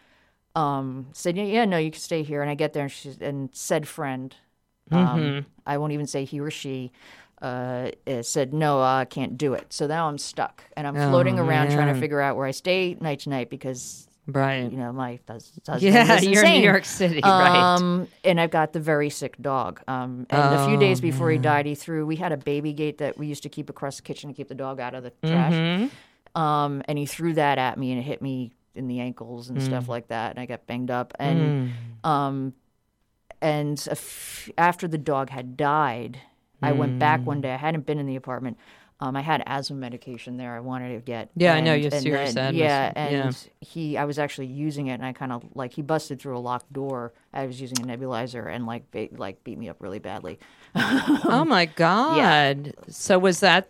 B: um, said, yeah, yeah, no, you can stay here. And I get there and, she, and said friend, um, I won't even say he or she, uh, uh, said, no, I can't do it. So now I'm stuck and I'm floating around trying to figure out where I stay night to night because,
A: right.
B: you know, my hus- husband
A: Yeah,
B: is
A: you're in. New York City, right?
B: Um, and I've got the very sick dog. Um, and a few days before he died, he threw. We had a baby gate that we used to keep across the kitchen to keep the dog out of the trash. Um, and he threw that at me, and it hit me in the ankles and stuff like that, and I got banged up. And um, and a f- after the dog had died, I went back one day. I hadn't been in the apartment. Um, I had asthma medication there. I wanted to get.
A: Yeah, I know, you have
B: and
A: serious
B: then-
A: asthma,
B: Yeah, and
A: yeah.
B: he, I was actually using it, and I kind of like he busted through a locked door. I was using a nebulizer, and like ba- like beat me up really badly.
A: oh my God. Yeah. So was that,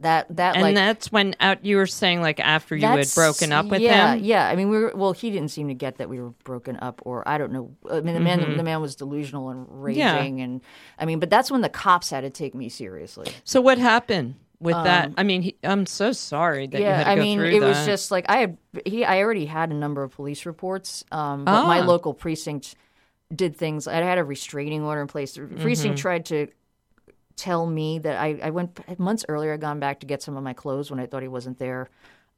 B: That that
A: and
B: like
A: that's when out you were saying like after you had broken up with
B: yeah,
A: him?
B: Yeah, I mean, we were well. He didn't seem to get that we were broken up, or I don't know. I mean, the man,
A: Mm-hmm.
B: the man was delusional and raging, and I mean, but that's when the cops had to take me seriously.
A: So what happened with that? I mean, he, I'm so sorry that you had
B: Um, yeah, I mean, it was just like I had he. I already had a number of police reports, um, but my
A: Ah.
B: local precinct did things. I had a restraining order in place. The
A: Mm-hmm.
B: precinct tried to tell me that I, I went months earlier. I'd gone back to get some of my clothes when I thought he wasn't there.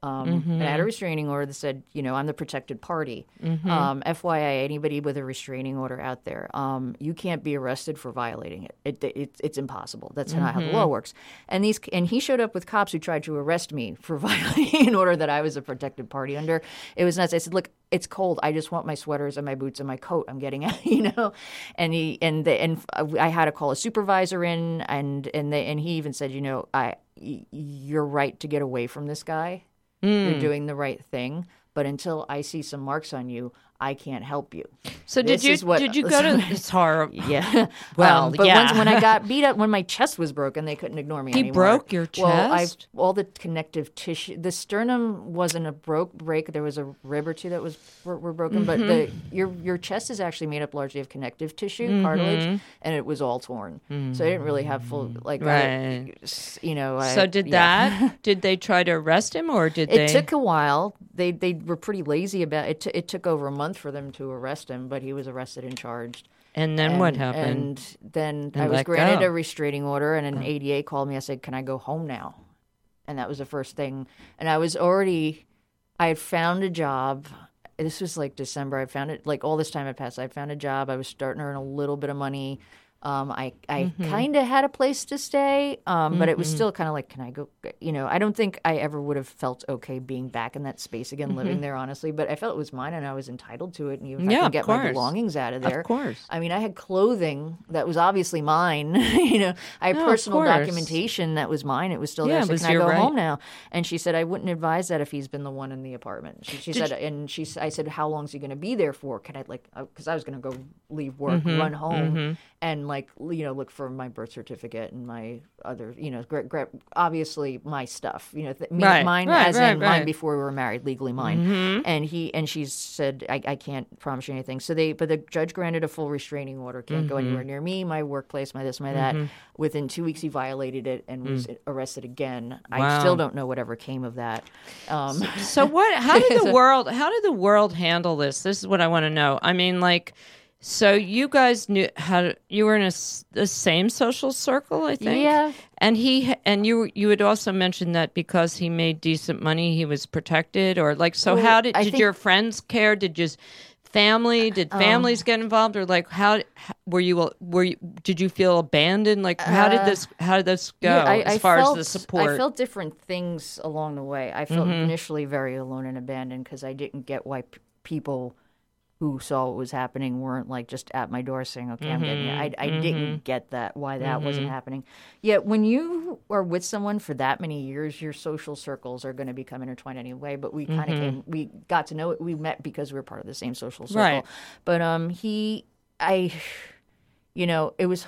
B: Um, And I had a restraining order that said, you know, I'm the protected party. Um, FYI, anybody with a restraining order out there, um, you can't be arrested for violating it. It, it. It's impossible. That's not how the law works. And these and he showed up with cops who tried to arrest me for violating an order that I was a protected party under. It was nuts. I said, look, it's cold. I just want my sweaters and my boots and my coat. I'm getting out, you know. And he and the, and I had to call a supervisor in, and and they, and he even said, you know, I y- you're right to get away from this guy.
A: Hmm.
B: You're doing the right thing. But until I see some marks on you, I can't help you.
A: so did you
B: what-
A: did you go to it's horrible.
B: Yeah.
A: Well,
B: Um, but
A: yeah.
B: once, when I got beat up, when my chest was broken, they couldn't ignore me
A: He
B: anymore.
A: broke your chest.
B: Well, I all the connective tissue. The sternum wasn't a broke break. There was a rib or two that was were, were broken, but the
A: Mm-hmm.
B: your your chest is actually made up largely of connective tissue, cartilage, and it was all torn. So I didn't really have full like
A: Mm-hmm. Right.
B: s- you know. I,
A: So did
B: yeah.
A: that? Did they try to arrest him or did
B: It
A: they?
B: took a while. They they were pretty lazy about it. T- it took over a month for them to arrest him, but he was arrested and charged.
A: and then what happened?
B: And then
A: And
B: I was granted
A: go.
B: a restraining order, and an oh. ADA called me. I said, "Can I go home now?" And that was the first thing. And I was already, I had found a job. This was like December. I found it like all this time had passed. I found a job. I was starting to earn a little bit of money. Um, I I
A: Mm-hmm.
B: kind of had a place to stay, um, but it was still kind of like, can I go? You know, I don't think I ever would have felt okay being back in that space again,
A: Mm-hmm.
B: living there, honestly. But I felt it was mine, and I was entitled to it. And even if
A: Yeah,
B: I could get my belongings out of there,
A: Of course.
B: I mean, I had clothing that was obviously mine. you know, I had
A: No,
B: personal documentation that was mine. It was still
A: Yeah,
B: there. So can I go
A: right.
B: home now? And she said, I wouldn't advise that if he's been the one in the apartment. She, she said, and she, I said, how long is he going to be there for? Can I like, because I was going to go leave work, run home, and like you know look for my birth certificate and my other you know obviously my stuff you know th- me-
A: Right,
B: mine
A: right,
B: as
A: right,
B: in mine before we were married legally mine. Mm-hmm. And he and she said I, I can't promise you anything. So they but the judge granted a full restraining order can't go anywhere mm-hmm. near me my workplace my this my that. Mm-hmm. Within two weeks he violated it and was mm. arrested again. I still don't know whatever came of that. Um,
A: So what? How did the world? How did the world handle this? This is what I want to know. I mean, like, so you guys knew how you were in a the same social circle, I think.
B: Yeah.
A: And he and you you had also mentioned that because he made decent money, he was protected, or like. So
B: Well,
A: how did
B: I
A: did
B: think-
A: your friends care? Did just family? Did
B: Um,
A: families get involved, or like how were you? Were you? Did you feel abandoned? Like how did this? How did this go
B: Uh, Yeah, I,
A: as
B: I
A: far
B: felt,
A: as the support? Mm-hmm.
B: I felt different things along the way. I felt initially very alone and abandoned because I didn't get why p- people who saw what was happening weren't like just at my door saying, "Okay, I'm getting it." I, I
A: Mm-hmm.
B: didn't get that why that wasn't happening. Yet when you are with someone for that many years, your social circles are going to become intertwined anyway. But we kind of came, we got to know it. We met because we were part of the same social circle.
A: Right.
B: But um, he, I you know, it was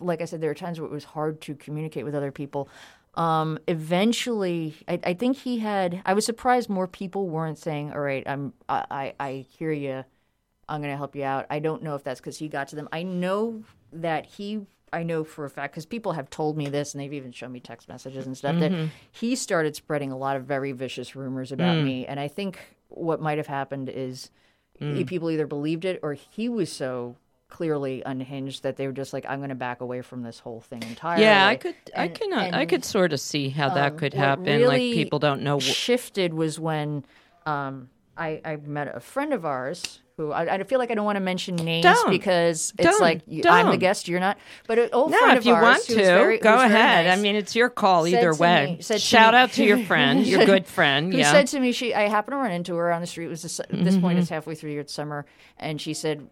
B: like I said, there are times where it was hard to communicate with other people. Um, eventually, I, I think he had. I was surprised more people weren't saying, "All right, I'm, I, I, I hear you. I'm going to help you out." I don't know if that's because he got to them. I know that he. I know for a fact because people have told me this, and they've even shown me text messages and stuff that mm-hmm. he started spreading a lot of very vicious rumors about mm. me. And I think what might have happened is e- mm. people either believed it or he was so clearly unhinged that they were just like, "I'm going to back away from this whole thing entirely."
A: Yeah, I could, I
B: And-
A: I could sort of see how that
B: um,
A: could happen.
B: really
A: like people don't know. Wh-
B: shifted was when um, I, I met a friend of ours who I, I feel like I don't want to mention names
A: Don't.
B: because it's
A: Don't.
B: like you, I'm the guest, you're not. But an old
A: no,
B: friend
A: if
B: of
A: you
B: ours
A: want to,
B: very-
A: go ahead.
B: nice,
A: I mean, it's your call either way.
B: me-
A: Shout
B: me-
A: out to your friend, your good friend.
B: who
A: yeah.
B: said to me, she I happened to run into her on the street. It was this, at this point,
A: Mm-hmm.
B: it's halfway through your summer, and she said,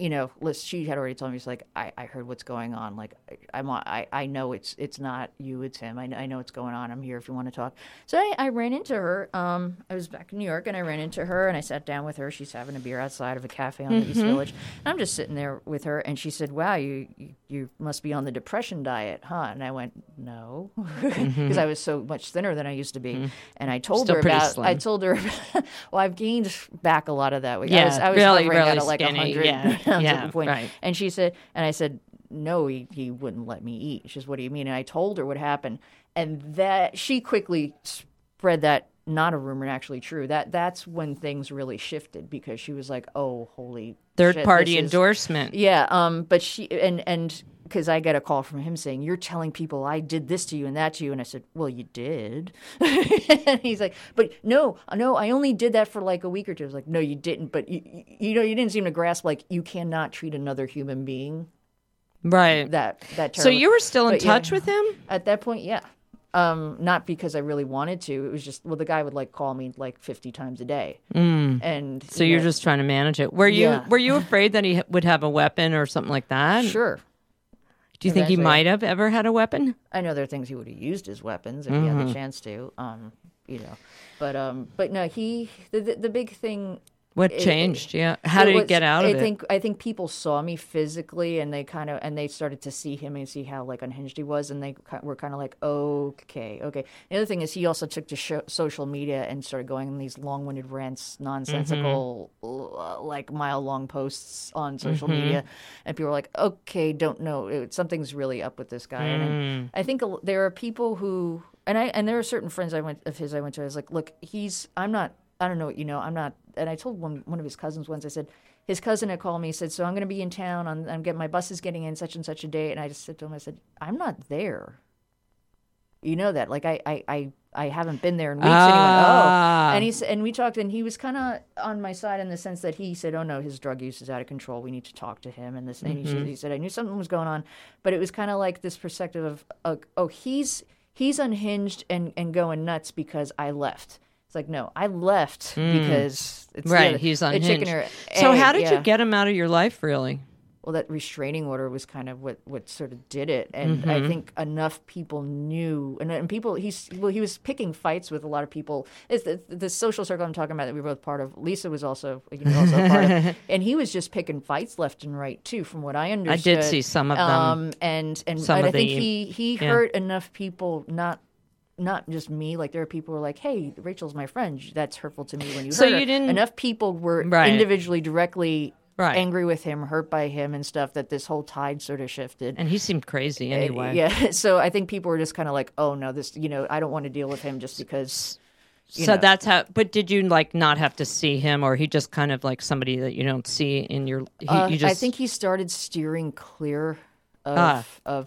B: you know, Liz, she had already told me, she's like, I, I heard what's going on. Like, I, I'm, I, I know it's, it's not you, it's him. I, know- I know what's going on. I'm here if you want to talk. So I, I ran into her. Um, I was back in New York and I ran into her and I sat down with her. She's having a beer outside of a cafe on the East mm-hmm. Village. And I'm just sitting there with her and she said, wow, you, you, you must be on the depression diet, huh? And I went, no, mm-hmm. because I was so much thinner than I used to be. Mm. And I told
A: Still
B: her about, I told her, well, I've gained back a lot of that weight. I was, I was
A: really, really
B: at like
A: skinny.
B: 100
A: Yeah,
B: pounds
A: yeah,
B: at the point.
A: right.
B: And she said, and I said, no, he, he wouldn't let me eat. She says, what do you mean? And I told her what happened. And that she quickly spread that not a rumor and actually true. That that's when things really shifted because she was like, oh, holy
A: Third
B: shit,
A: party endorsement.
B: yeah, um, but she and and because I got a call from him saying you're telling people I did this to you and that to you, and I said, well, you did. and he's like, but no, no, I only did that for like a week or two. I was like, no, you didn't. But you, you- know, you didn't seem to grasp like you cannot treat another human being
A: Right.
B: that that.
A: so you were still in
B: But yeah.
A: touch with him?
B: at that point, yeah. Um, not because I really wanted to. It was just well, the guy would like call me like fifty times a day, mm. and
A: So
B: you
A: you're just trying to manage it. Were you
B: Yeah.
A: were you afraid that he would have a weapon or something like that?
B: sure.
A: Do you think he might have ever had a weapon?
B: I know there are things he would have used as weapons if he had the chance to. Um, you know, but um, but no, he the the, the big thing.
A: What
B: It-
A: changed? yeah. How did
B: was-
A: he get out
B: I
A: of it?
B: think I think people saw me physically, and they kind of and they started to see him and see how like unhinged he was, and they were kind of like, okay, okay. The other thing is he also took to social media and started going on these long-winded rants, nonsensical, mm-hmm. uh, like mile-long posts on social mm-hmm. media, and people were like, okay, don't know, it, something's really up with this guy. And I, mm. I think there are people who, and I and there are certain friends I went of his I went to. I was like, look, he's I'm not. I don't know what you know. I'm not. And I told one one of his cousins once. I said his cousin had called me. He Said so I'm going to be in town. On I'm getting my bus is getting in such and such a day. And I just said to him, I said I'm not there. You know that. Like I I I, I haven't been there in weeks. and he went, oh. And he and we talked, and he was kind of on my side in the sense that he said, "Oh no, his drug use is out of control. We need to talk to him." And this, and he,
A: Mm-hmm.
B: said, he said, "I knew something was going on," but it was kind of like this perspective of, uh, "Oh, he's he's unhinged and and going nuts because I left." It's like, no, I left because it's the
A: Mm. right.
B: other-
A: He's
B: the
A: unhinged.
B: chicken or
A: so
B: egg,
A: how did
B: yeah.
A: you get him out of your life? Really?
B: well, that restraining order was kind of what, what sort of did it, and I think enough people knew, and, and people he's well, he was picking fights with a lot of people. It's the, the social circle I'm talking about that we were both part of. Lisa was also you know, also a part of, and he was just picking fights left and right too, from what I understood.
A: I did see some of them.
B: Um, and and I, think
A: the-
B: he he
A: yeah.
B: hurt enough people, not not just me. Like there are people who are like, "Hey, Rachel's my friend. That's hurtful to me when you
A: So
B: hurt her."
A: you didn't-
B: Enough people were
A: Right.
B: individually directly
A: Right.
B: angry with him, hurt by him, and stuff. That this whole tide sort of shifted.
A: and he seemed crazy anyway.
B: Yeah, so I think people were just kind of like, "Oh no, this you know, I don't want to deal with him just because."
A: so
B: know.
A: that's how. But did you like not have to see him, or he just kind of like somebody that you don't see in your? He,
B: Uh,
A: you just,
B: I think he started steering clear of
A: Ah.
B: of.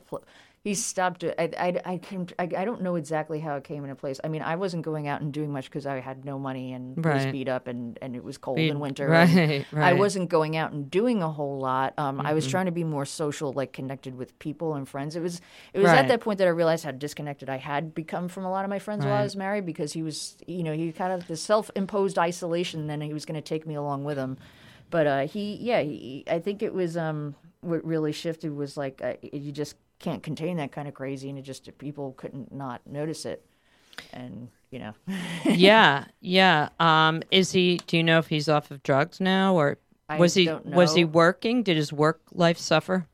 B: He stopped. it. I I I, can, I I don't know exactly how it came into place. I mean, I wasn't going out and doing much because I had no money and was beat up and, and it was cold in winter.
A: right,
B: and I.
A: Mm-hmm.
B: wasn't going out and doing a whole lot. Um, I was trying to be more social, like connected with people and friends. It was it was
A: Right.
B: at that point that I realized how disconnected I had become from a lot of my friends while I was married because he was, you know, he kind of the self imposed isolation. Then he was going to take me along with him. But uh, he, yeah, he, I think it was um, what really shifted was like uh, you just can't contain that kind of crazy, and it just people couldn't not notice it, and you know,
A: yeah, yeah. Um, is he? Do you know if he's off of drugs now, or
B: I
A: was he? Was he working? Did his work life suffer?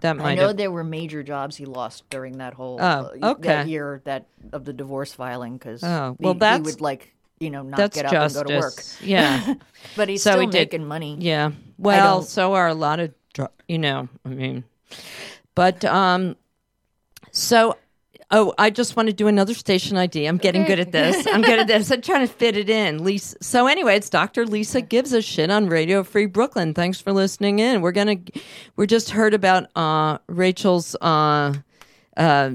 A: That
B: I
A: might
B: know
A: have.
B: there were major jobs he lost during that whole
A: Oh,
B: uh,
A: okay.
B: that year that of the divorce filing because
A: Oh, well,
B: he,
A: that's-
B: would like you know not
A: That's
B: get up
A: justice.
B: and go to work,
A: Yeah,
B: but he's
A: So
B: still
A: he did-
B: making money.
A: yeah. Well, so are a lot of, you know. I mean, but um, so. Oh, I just want to do another station ID. I'm getting good at this. I'm good at this. I'm trying to fit it in. Lisa. So anyway, it's Dr. Lisa gives a shit on Radio Free Brooklyn. Thanks for listening in. We're gonna, we just heard about uh, Rachel's uh, uh,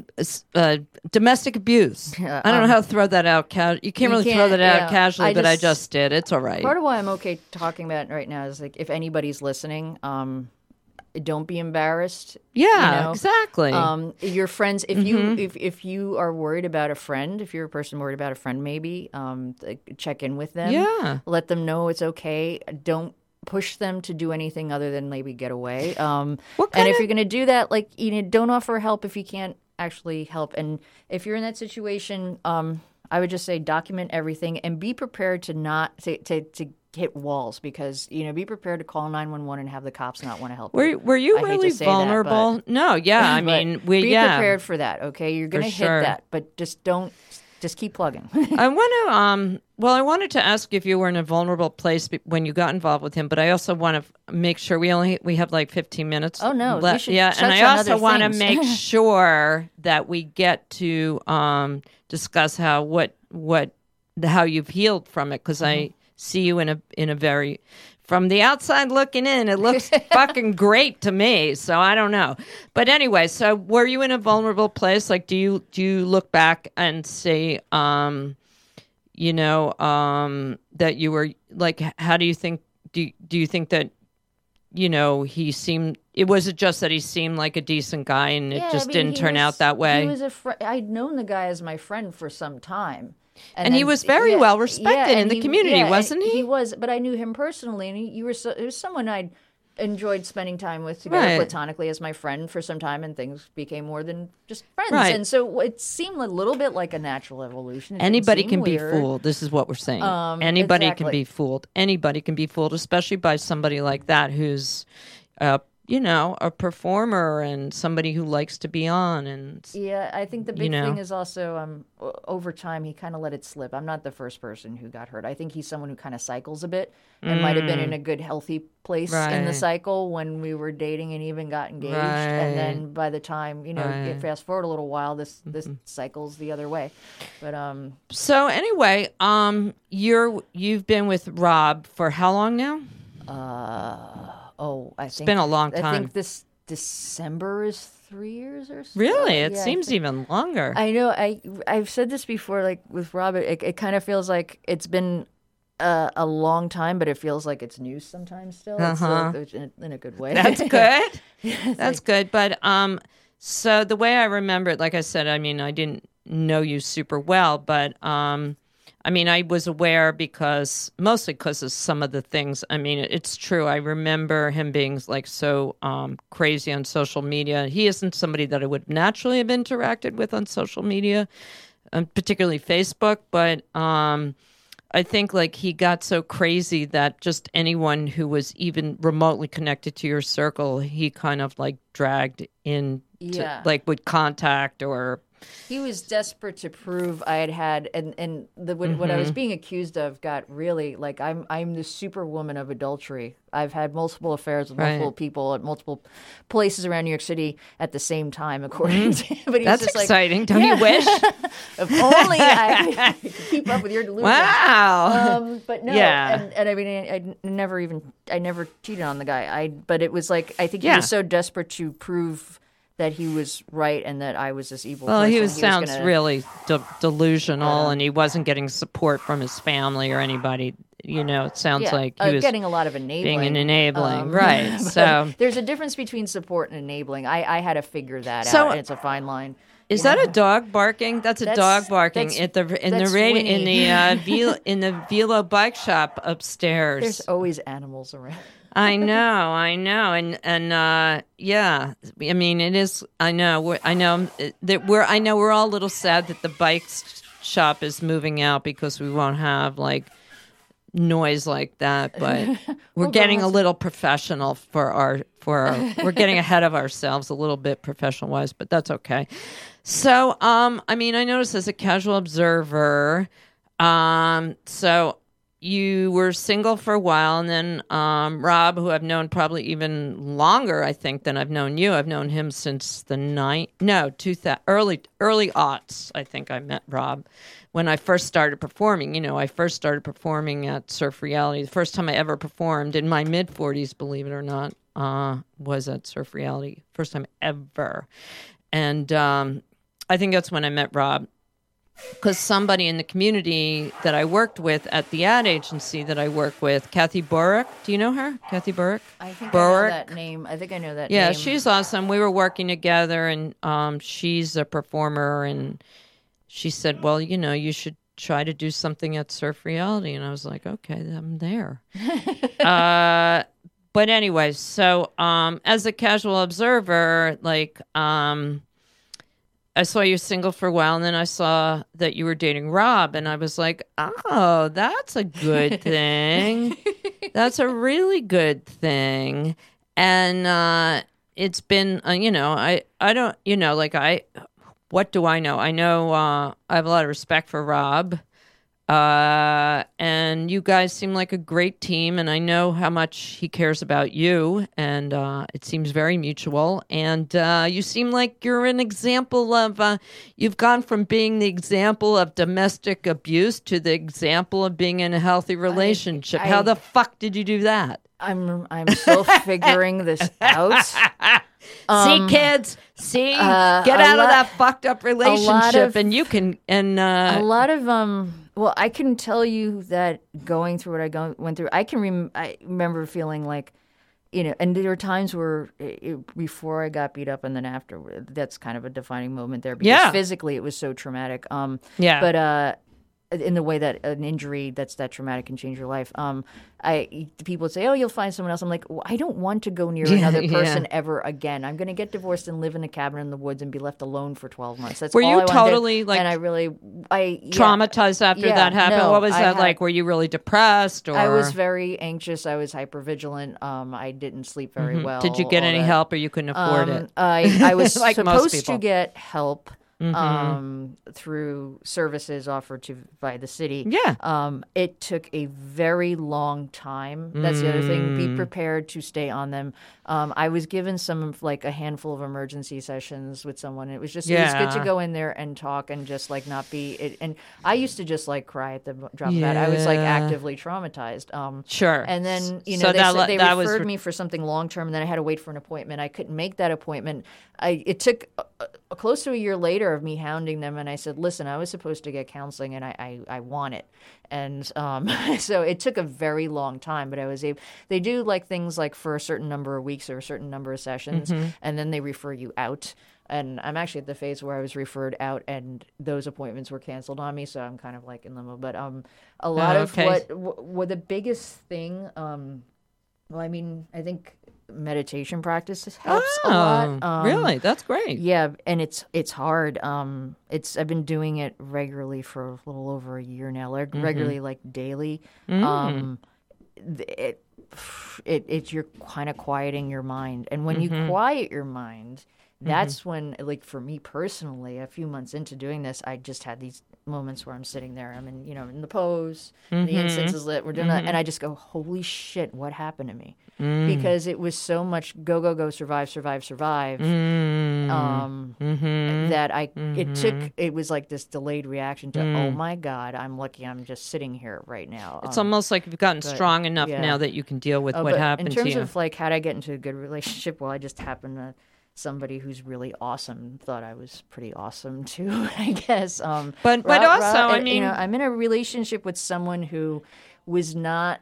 A: uh, domestic abuse. I don't know how to throw that out. Ca- you can't
B: um, You
A: really throw
B: can't,
A: that out
B: yeah.
A: casually,
B: I
A: but I
B: just-
A: just did. It's all right.
B: Part of why I'm okay talking about it right now is like if anybody's listening, um, don't be embarrassed.
A: yeah,
B: you know?
A: exactly.
B: Um, your friends, if
A: Mm-hmm.
B: you if if you are worried about a friend, if you're a person worried about a friend, maybe um, check in with them.
A: Yeah.
B: let them know it's okay. Don't push them to do anything other than maybe get away. Um, and if
A: of-
B: you're going to do that, like you know, don't offer help if you can't actually help. And if you're in that situation, um, I would just say document everything and be prepared to not to to, to hit walls because you know be prepared to call 911 and have the cops not want to help
A: were
B: you.
A: were you
B: I
A: really
B: that,
A: vulnerable?
B: but-
A: no, yeah. I mean, we
B: be
A: yeah.
B: prepared for that. Okay, you're going to hit
A: sure.
B: that, but just don't. Just keep plugging.
A: I want to um well I wanted to ask if you were in a vulnerable place when you got involved with him but I also want to make sure we only we have like 15 minutes
B: Oh, no, we
A: left.
B: should
A: yeah and I also want to make sure that we get to um discuss how what what how you've healed from it because I
B: Mm-hmm.
A: See you in a in a very from the outside looking in, it looks fucking great to me. So I don't know, but anyway. So were you in a vulnerable place? Like, do you do you look back and say, um, you know, um, that you were like, how do you think? Do do you think that, you know, he seemed? It was it just that he seemed like a decent guy, and it
B: Yeah, I
A: just
B: mean,
A: didn't turn
B: was-
A: out that way.
B: He was a fr- I'd known the guy as my friend for some time.
A: And he
B: then-
A: was very well respected in
B: and
A: the community,
B: yeah,
A: wasn't he?
B: He was, but I knew him personally, and he, you were so, it was someone I'd enjoyed spending time with together
A: Right.
B: platonically as my friend for some time, and things became more than just friends.
A: Right.
B: And so it seemed a little bit like a natural evolution. It
A: Anybody can be fooled. This is what we're saying.
B: Um,
A: Anybody can be fooled. Anybody can be fooled, especially by somebody like that who's, uh, you know, a performer and somebody who likes to be on. And
B: Yeah, I think the big
A: know.
B: thing is also um, over time he kind of let it slip. I'm not the first person who got hurt. I think he's someone who kind of cycles a bit and might have been in a good, healthy place in the
A: Mm.
B: Cycle when we were dating and even got engaged.
A: Right.
B: And then by the time you know,
A: Right. Mm-hmm.
B: fast forward a little while, this this cycles the other way. But um,
A: so, anyway, um, you're you've been with Rob for how long now?
B: Oh, I think it's
A: been a long time.
B: I think this December is three years or so.
A: Really, it
B: Yeah,
A: seems even longer.
B: I know. I I've said this before. Like with Robert, it, it kind of feels like it's been a, a long time, but it feels like it's news sometimes still.
A: Uh-huh.
B: uh, in, a, in a good way.
A: That's good. That's good. But um, so the way I remember it, like I said, I mean, I didn't know you super well, but um, I mean, I was aware because mostly because of some of the things. I mean, it's true. I remember him being like so um, crazy on social media. He isn't somebody that I would naturally have interacted with on social media, um, particularly Facebook. But um, I think like he got so crazy that just anyone who was even remotely connected to your circle, he kind of like dragged in,
B: Yeah.
A: like would contact or
B: He was desperate to prove I had had, and and the what, what I
A: Mm-hmm.
B: was being accused of got really like I'm I'm the superwoman of adultery. I've had multiple affairs with
A: Right.
B: multiple people at multiple places around New York City at the same time, according to him. But he was
A: Mm-hmm. that's
B: just like,
A: exciting. Don't you wish?
B: if only I could keep up with your delusions.
A: wow.
B: Um, but no,
A: Yeah.
B: and, and I mean, I, I never even, I never cheated on the guy. I, but it was like, I think he
A: Yeah.
B: was so desperate to prove that he was right and that I was this evil.
A: Well,
B: person.
A: he was sounds
B: gonna-
A: really de- delusional, and he wasn't getting support from his family or anybody. You know, it sounds
B: yeah,
A: like he
B: uh,
A: was
B: getting a lot of enabling.
A: being an enabling,
B: Um,
A: right? So,
B: there's a difference between support and enabling. I, I had to figure that
A: So-
B: out. It's a fine line.
A: is that a dog barking? That's a
B: That's-
A: dog barking at the in the radio in the uh, Velo, in the Velo bike shop upstairs.
B: There's always animals around.
A: I know, I know, and and uh, yeah, I mean, it is. I know, we're, I know that we're. I know we're all a little sad that the bike shop is moving out because we won't have like noise like that. But we're getting a little professional for our for our. We're getting ahead of ourselves a little bit professional wise, but that's okay. So, um, I mean, I noticed as a casual observer, um, so you were single for a while, and then um, Rob, who I've known probably even longer, I think, than I've known you. I've known him since the night, no, two thou- early early aughts. I think I met Rob when I first started performing. You know, I first started performing at Surf Reality. The first time I ever performed in my mid forties, believe it or not, uh, was at Surf Reality. First time ever, and um, I think that's when I met Rob because somebody in the community that I worked with at the ad agency that I work with, Kathy Borick. Do you know her? Kathy Borick?
B: I think
A: Borick.
B: I know that name. I think I know that
A: Yeah,
B: name.
A: she's awesome. We were working together, and um, she's a performer. And she said, "Well, you know, you should try to do something at Surf Reality." And I was like, "Okay, I'm there." uh, but anyway, so um, as a casual observer, like. Um, I saw you single for a while, and then I saw that you were dating Rob, and I was like, "Oh, that's a good thing. that's a really good thing." And uh, it's been, uh, you know, I, I don't, you know, like I, what do I know? I know uh, I have a lot of respect for Rob, uh, and you guys seem like a great team, and I know how much he cares about you, and uh, it seems very mutual. And uh, you seem like you're an example of. Uh, you've gone from being the example of domestic abuse to the example of being in a healthy relationship. how
B: I-
A: the fuck did you do that?
B: I'm I'm still figuring this out.
A: see, kids, see,
B: Um, uh,
A: get out of that fucked up relationship,
B: of-
A: and you can. And uh,
B: a lot of um well i can tell you that going through what i go, went through i can rem- i remember feeling like you know and there were times where it, it- before i got beat up and then after that's kind of a defining moment there because
A: Yeah.
B: physically it was so traumatic um
A: Yeah.
B: but uh in the way that an injury that's that traumatic can change your life. Um, I people would say, "Oh, you'll find someone else." I'm like, well, I don't want to go near
A: Yeah,
B: another
A: yeah.
B: person ever again. I'm going to get divorced and live in a cabin in the woods and be left alone for 12 months. That's
A: Were
B: all
A: you totally, like,
B: And I really, I yeah.
A: traumatized after
B: Yeah,
A: that happened.
B: no,
A: what was
B: I
A: that
B: had-
A: like? Were you really depressed? Or
B: I was very anxious. I was hypervigilant. Um, I didn't sleep very well.
A: Mm-hmm. Did you get any
B: that.
A: help, or you couldn't afford
B: Um,
A: it?
B: I, I was
A: Like
B: supposed. To get help um, through services offered to by the city.
A: Yeah.
B: Um, it took a very long time. That's the other thing.
A: Mm.
B: Be prepared to stay on them. Um, I was given some like a handful of emergency sessions with someone. It was just it was good to go in there and talk and just like not be. It, and I used to just like cry at the drop of a hat. I was like actively traumatized. Um,
A: Sure.
B: and then you
A: So
B: know they,
A: that
B: said- they
A: that
B: referred
A: re-
B: me for something long term, and then I had to wait for an appointment. I couldn't make that appointment. I it took uh, uh, close to a year later of me hounding them, and I said, "Listen, I was supposed to get counseling, and I I, I want it." And um, so it took a very long time, but I was able. They do like things like for a certain number of weeks or a certain number of sessions,
A: Mm-hmm.
B: and then they refer you out. and I'm actually at the phase where I was referred out, and those appointments were canceled on me, so I'm kind of like in limbo. But um, a lot
A: Oh,
B: of
A: okay.
B: what, what what the biggest thing um, well, I mean, I think meditation practice helps a lot.
A: Oh,
B: Um,
A: really? That's great.
B: Yeah, and it's it's hard. Um, it's I've been doing it regularly for a little over a year now, like
A: Mm-hmm.
B: regularly, like daily.
A: Mm.
B: Um, it it it's you're kind of quieting your mind, and when
A: Mm-hmm.
B: you quiet your mind, that's when, like for me personally, a few months into doing this, I just had these moments where I'm sitting there, I'm in you know in the pose,
A: Mm-hmm.
B: the incense is lit, we're doing that, and I just go, holy shit, what happened to me?
A: Mm.
B: Because it was so much go go go survive survive survive
A: Mm.
B: um,
A: Mm-hmm.
B: that I it took it was like this delayed reaction to oh my god I'm lucky I'm just sitting here right now.
A: It's
B: Um,
A: almost like you've gotten strong enough
B: yeah.
A: now that you can deal with
B: oh,
A: what
B: but
A: happened
B: in terms of like how would I get into a good relationship? Well, I just happened to somebody who's really awesome thought I was pretty awesome too. I guess. Um,
A: But- but
B: Ra-
A: also,
B: Ra-
A: I mean-
B: you know, I'm in a relationship with someone who was not,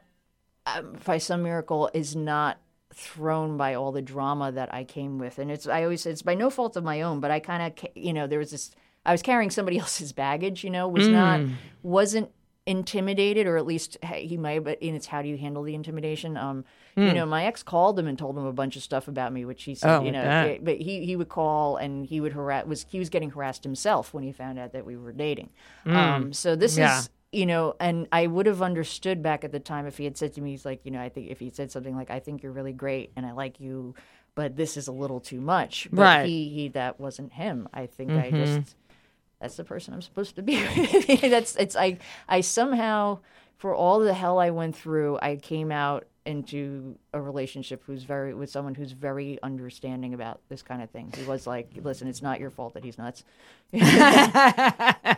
B: um, by some miracle, is not thrown by all the drama that I came with. And it's I always say it's by no fault of my own, but I kind of you know there was this I was carrying somebody else's baggage. You know, was not
A: Mm.
B: wasn't intimidated or at least hey, he might but and it's how do you handle the intimidation um you know my ex called him and told him a bunch of stuff about me which he said
A: Hmm. Oh,
B: you know eh, but he he would call and he would harass was he was getting harassed himself when he found out that we were dating um so this
A: Hmm. Yeah.
B: is you know and i would have understood back at the time if he had said to me he's like you know i think if he said something like i think you're really great and i like you but this is a little too much but
A: Right.
B: he he that wasn't him i think
A: Mm-hmm.
B: i just that's the person I'm supposed to be. with. that's it's I I somehow for all the hell I went through, I came out into a relationship who's very with someone who's very understanding about this kind of thing. He was like, "Listen, it's not your fault that he's nuts."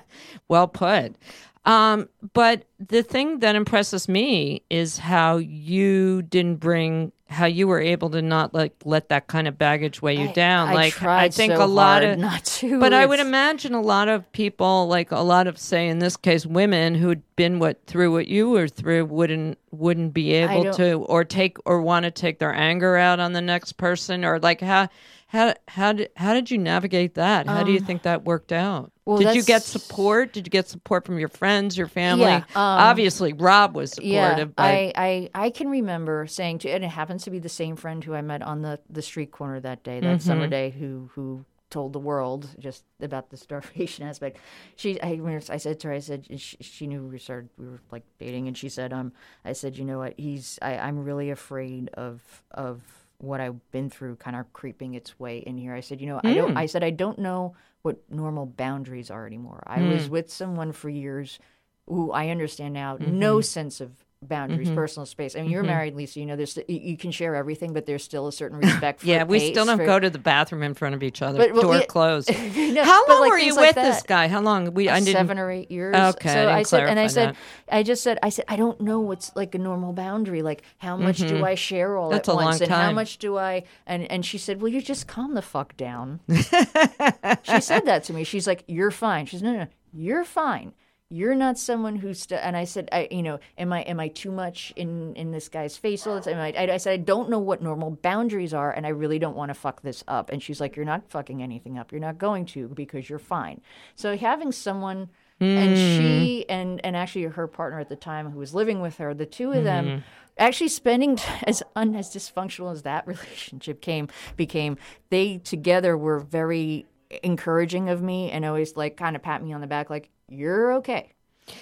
A: well put. Um, but the thing that impresses me is how you didn't bring, how you were able to not like let that kind of baggage weigh you down.
B: I
A: like I think
B: so
A: a lot of
B: not to.
A: But I would imagine a lot of people, like a lot of, say, in this case, women who'd been what through what you were through, wouldn't wouldn't be able to, or take, or want to take their anger out on the next person, or like how how how did how did you navigate that? How do you um, think that worked out?
B: Well,
A: did you get support? Did you get support from your friends, your family?
B: Yeah, um,
A: Obviously, Rob was
B: Yeah,
A: supportive, but
B: I, I I can remember saying to, and it happens to be the same friend who I met on the the street corner that day, that summer
A: Mm-hmm.
B: day, who who told the world just about the starvation aspect. She, I, I said to her, I said she, she knew we started, we were like dating, and she said, um, I said, you know what, he's, I, I'm really afraid of of what I've been through, kind of creeping its way in here. I said, you know, I don't, hmm. I said, I don't know what normal boundaries are anymore. I hmm. was with someone for years who I understand now, no mm-hmm. sense of boundaries, personal space. I mean, you're married, Lisa. You know, there's you, can share everything, but there's still a certain respect. for
A: yeah, we still don't
B: for-
A: go to the bathroom in front of each other,
B: But, well,
A: door
B: yeah-
A: closed.
B: No,
A: How long
B: like,
A: were you
B: like
A: with this guy? How long? We I didn't.
B: Seven or eight years.
A: Okay, I
B: So
A: didn't
B: I said, and I
A: clarify
B: said,
A: that.
B: I just said, I said, I don't know what's like a normal boundary. Like, how much do I share all
A: Mm-hmm. That's
B: at
A: a long
B: once, and how much do I? And and she said, well, you just calm the fuck down. she said that to me. She's like, you're fine. She's no, no, no, you're fine. You're not someone who's. St-. And I said, I, you know, am I am I too much in in this guy's face all the time? I, I, I said, I don't know what normal boundaries are, and I really don't want to fuck this up. And she's like, you're not fucking anything up. You're not going to because you're fine. So having someone. And hmm. she and and actually her partner at the time who was living with her, the two of them mm-hmm. actually spending as un, as dysfunctional as that relationship came became they together were very encouraging of me and always like kind of pat me on the back like you're okay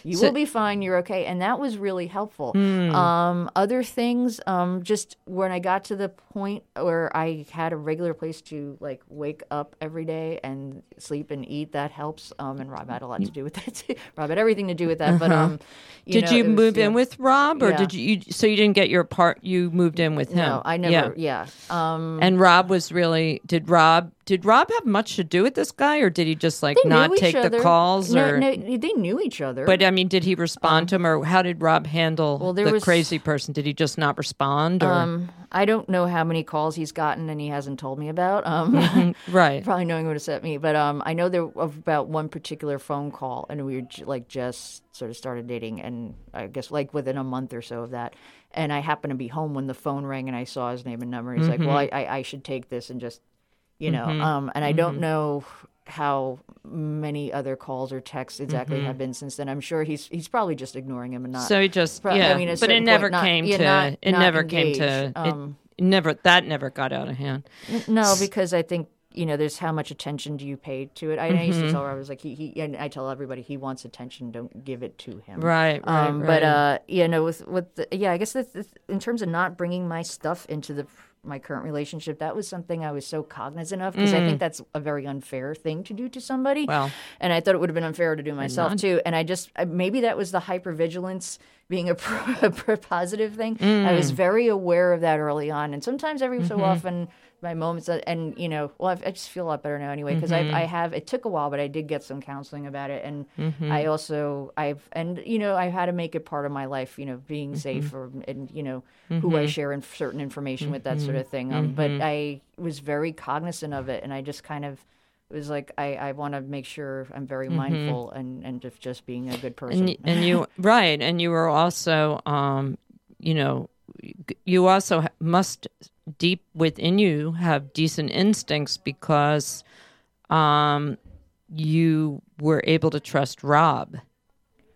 B: you will be fine you're okay and that was really helpful um, other things um, just when i got to the point where i had a regular place to like wake up every day and sleep and eat that helps um, and rob had a lot to do with that too. rob had everything to do with that but um, you
A: did
B: know,
A: you
B: was-
A: move
B: yeah.
A: in with Rob, or
B: Yeah.
A: did you, you? So you didn't get your part. You moved in with him.
B: no i never yeah, um,
A: And Rob was really. Did Rob? Did Rob have much to do with this guy, or did he just like
B: they
A: not take the calls?
B: no,
A: or
B: no, they knew each other
A: but I mean, did he respond to him, or how did Rob handle
B: Well,
A: the
B: was-
A: crazy person? Did he just not respond? Or
B: Um, I don't know how many calls he's gotten and he hasn't told me about. Um,
A: right?
B: probably knowing who to set me, but um, I know there of about one particular phone call, and we were j- like just sort of started dating, and I guess like within a month or so of that, and I happened to be home when the phone rang, and I saw his name and number. And he's like, "Well, I, I I should take this and just." You know,
A: Mm-hmm.
B: um, and I don't know how many other calls or texts exactly have been since then. I'm sure he's he's probably just ignoring him and not.
A: Mm-hmm. So he just
B: Pro- I
A: yeah,
B: mean,
A: but it never
B: point, not-
A: came
B: yeah,
A: to
B: not-
A: it
B: not
A: never came to
B: Um,
A: it never that never got out of hand.
B: No, because I think you know, there's how much attention do you pay to it. I, I used
A: Mm-hmm.
B: to tell her I was like, he, he, and I tell everybody he wants attention, don't give it to him.
A: Right, right,
B: Um,
A: right.
B: But uh, you know, with with the, yeah, I guess that- in terms of not bringing my stuff into the my current relationship, that was something I was so cognizant of because I think that's a very unfair thing to do to somebody.
A: Mm. Well.
B: and I thought it would have been unfair to do myself too. And I just maybe that was the hypervigilance being a, pro, a positive thing. I was
A: Mm.
B: very aware of that early on, and sometimes every
A: Mm-hmm.
B: so often. My moments, and you know, well, I've, I just feel a lot better now anyway because
A: Mm-hmm.
B: I, I have. It took a while, but I did get some counseling about it, and
A: Mm-hmm.
B: I also I've and you know I've had to make it part of my life, you know, being
A: Mm-hmm.
B: safe or and you know who I share in certain information with that sort of thing. Um, But
A: Mm-hmm.
B: I was very cognizant of it, and I just kind of was like I, I want to make sure I'm very mindful and and of just being a good person.
A: Mm-hmm. and, and you right and you were also um you know you also ha- must deep within you have decent instincts because um you were able to trust rob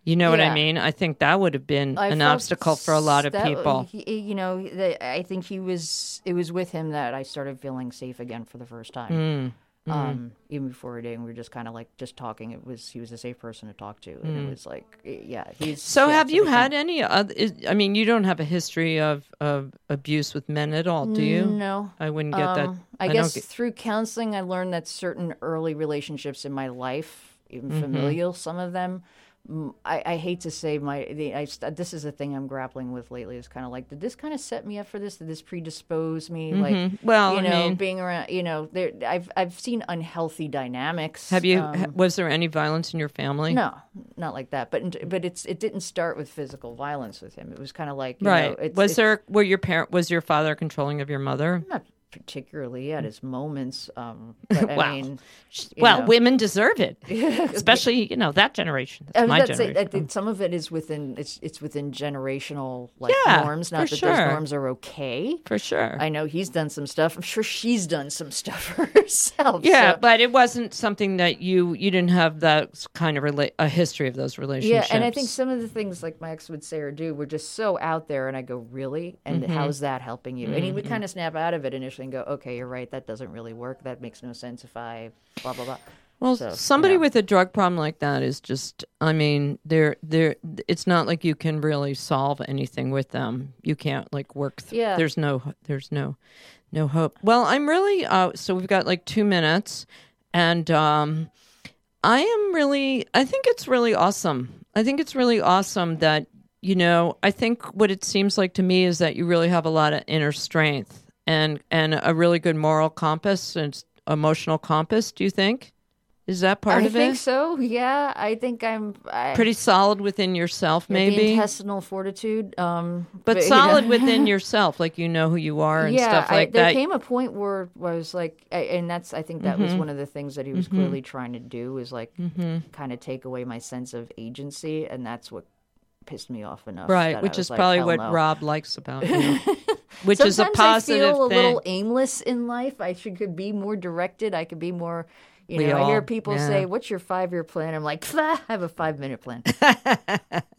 A: you know what i mean i think that would have been
B: I
A: an obstacle for a lot of
B: that-
A: people
B: he- you know, that I think he was. It was with him that I started feeling safe again for the first time.
A: Mm,
B: Um, even before we were dating, we were just kind of like just talking. It was he was a safe person to talk to, and it was like, yeah, he's.
A: Mm. so
B: yeah,
A: have you
B: thing.
A: had any other is, i mean you don't have a history of of abuse with men at all do you
B: No,
A: i wouldn't get that
B: Um, I, guess
A: get-
B: through counseling, I learned that certain early relationships in my life, even
A: Mm-hmm.
B: familial, some of them. I, I hate to say my the, I, this is a thing I'm grappling with lately. Is kind of like, did this kind of set me up for this? Did this predispose me? Like,
A: Mm-hmm. Well,
B: you
A: I
B: know,
A: mean-
B: being around, you know, there. I've I've seen unhealthy dynamics.
A: have you
B: um,
A: was there any violence in your family
B: no, not like that. But but it's it didn't start with physical violence with him. It was kind of like you
A: Right.
B: Know, it's,
A: was
B: it's
A: there were your parent was your father controlling of your mother?
B: not particularly at his moments. Um, but I
A: Wow.
B: mean,
A: Well,
B: know.
A: women deserve it, especially you know that generation. That's my
B: say,
A: generation.
B: I think some of it is within it's it's within generational like
A: Yeah,
B: norms. Not that
A: sure.
B: those norms are okay.
A: for sure.
B: I know he's done some stuff. I'm sure she's done some stuff for herself.
A: yeah,
B: so-
A: but it wasn't something that you you didn't have that kind of rela- a history of those relationships.
B: yeah, and I think some of the things like my ex would say or do were just so out there, and I go, really? And
A: Mm-hmm.
B: how's that helping you? And he would kind of snap out of it initially and go, okay, you're right. That doesn't really work. That makes no sense if I blah blah blah.
A: Well,
B: So,
A: somebody
B: yeah.
A: with a drug problem like that is just I mean, they're they're it's not like you can really solve anything with them. You can't like work th-
B: Yeah.
A: there's no there's no no hope. Well, I'm really uh so we've got like 2 minutes and um I am really I think it's really awesome. I think it's really awesome that you know, I think what it seems like to me is that you really have a lot of inner strength and and a really good moral compass and emotional compass, do you think? Is that part
B: I
A: of it?
B: I think so. Yeah, I think I'm I,
A: Pretty solid within yourself, maybe,
B: intestinal fortitude. Um,
A: but
B: you know.
A: solid within yourself, like you know who you are and
B: yeah,
A: stuff
B: I,
A: like
B: there
A: that.
B: There came a point where I was like, I, and that's I think that
A: Mm-hmm.
B: was one of the things that he was clearly trying to do is like
A: Mm-hmm.
B: kind of take away my sense of agency, and that's what pissed me off enough.
A: right, which is
B: like,
A: probably what
B: no."
A: Rob likes about you, which is a
B: Sometimes
A: positive
B: I feel
A: thing.
B: a little aimless in life. I should could be more directed. I could be more. You
A: We
B: know, I hear people
A: yeah.
B: say, "What's your five-year plan?" I'm like, "I have a five-minute plan.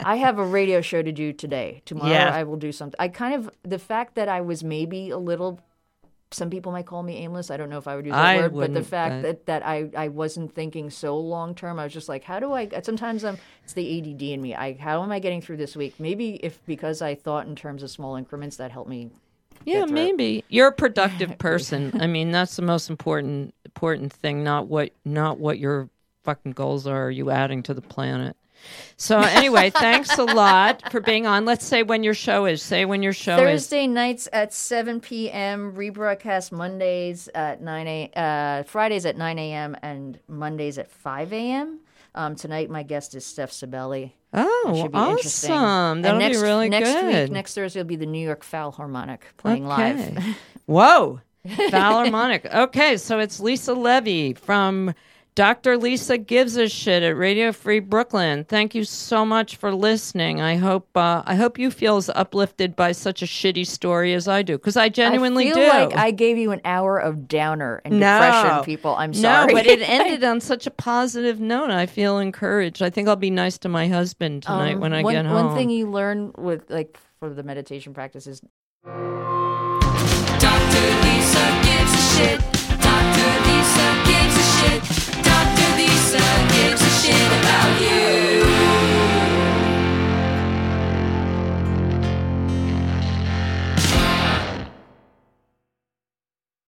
B: I have a radio show to do today. Tomorrow,
A: Yeah.
B: I will do something." I kind of the fact that I was maybe a little. Some people might call me aimless. I don't know if I would use that
A: I
B: word, but the fact
A: but-
B: that, that I, I wasn't thinking so long term, I was just like, how do I? Sometimes I'm it's the ADD in me. I how am I getting through this week? Maybe if because I thought in terms of small increments, that helped me
A: Yeah,
B: through it.
A: maybe you're a productive person. I mean, that's the most important important thing. Not what not what your fucking goals are. Are you adding to the planet? So anyway, thanks a lot for being on. Let's say when your show is. Say when your show is.
B: Thursday nights at 7 p.m. Rebroadcast Mondays at 9 a. Uh, Fridays at 9 a.m. and Mondays at 5 a.m. Um, tonight, my guest is Steph Sibeli.
A: Oh, awesome! That'll
B: next,
A: be really
B: next
A: good.
B: week, next Thursday will be the New York Philharmonic playing live.
A: Okay. Whoa, Philharmonic. Okay, so it's Lisa Levy from Dr. Lisa gives a shit at Radio Free Brooklyn. Thank you so much for listening. I hope uh, I hope you feel as uplifted by such a shitty story as I do, because I genuinely
B: I feel
A: do.
B: like I gave you an hour of downer and depression, people. I'm sorry.
A: No, but it ended on such a positive note. I feel encouraged. I think I'll be nice to my husband tonight
B: Um,
A: when I
B: one,
A: get home.
B: One thing you learn with like for the meditation practices
C: Dr. Lisa gives a shit. gives a shit about you.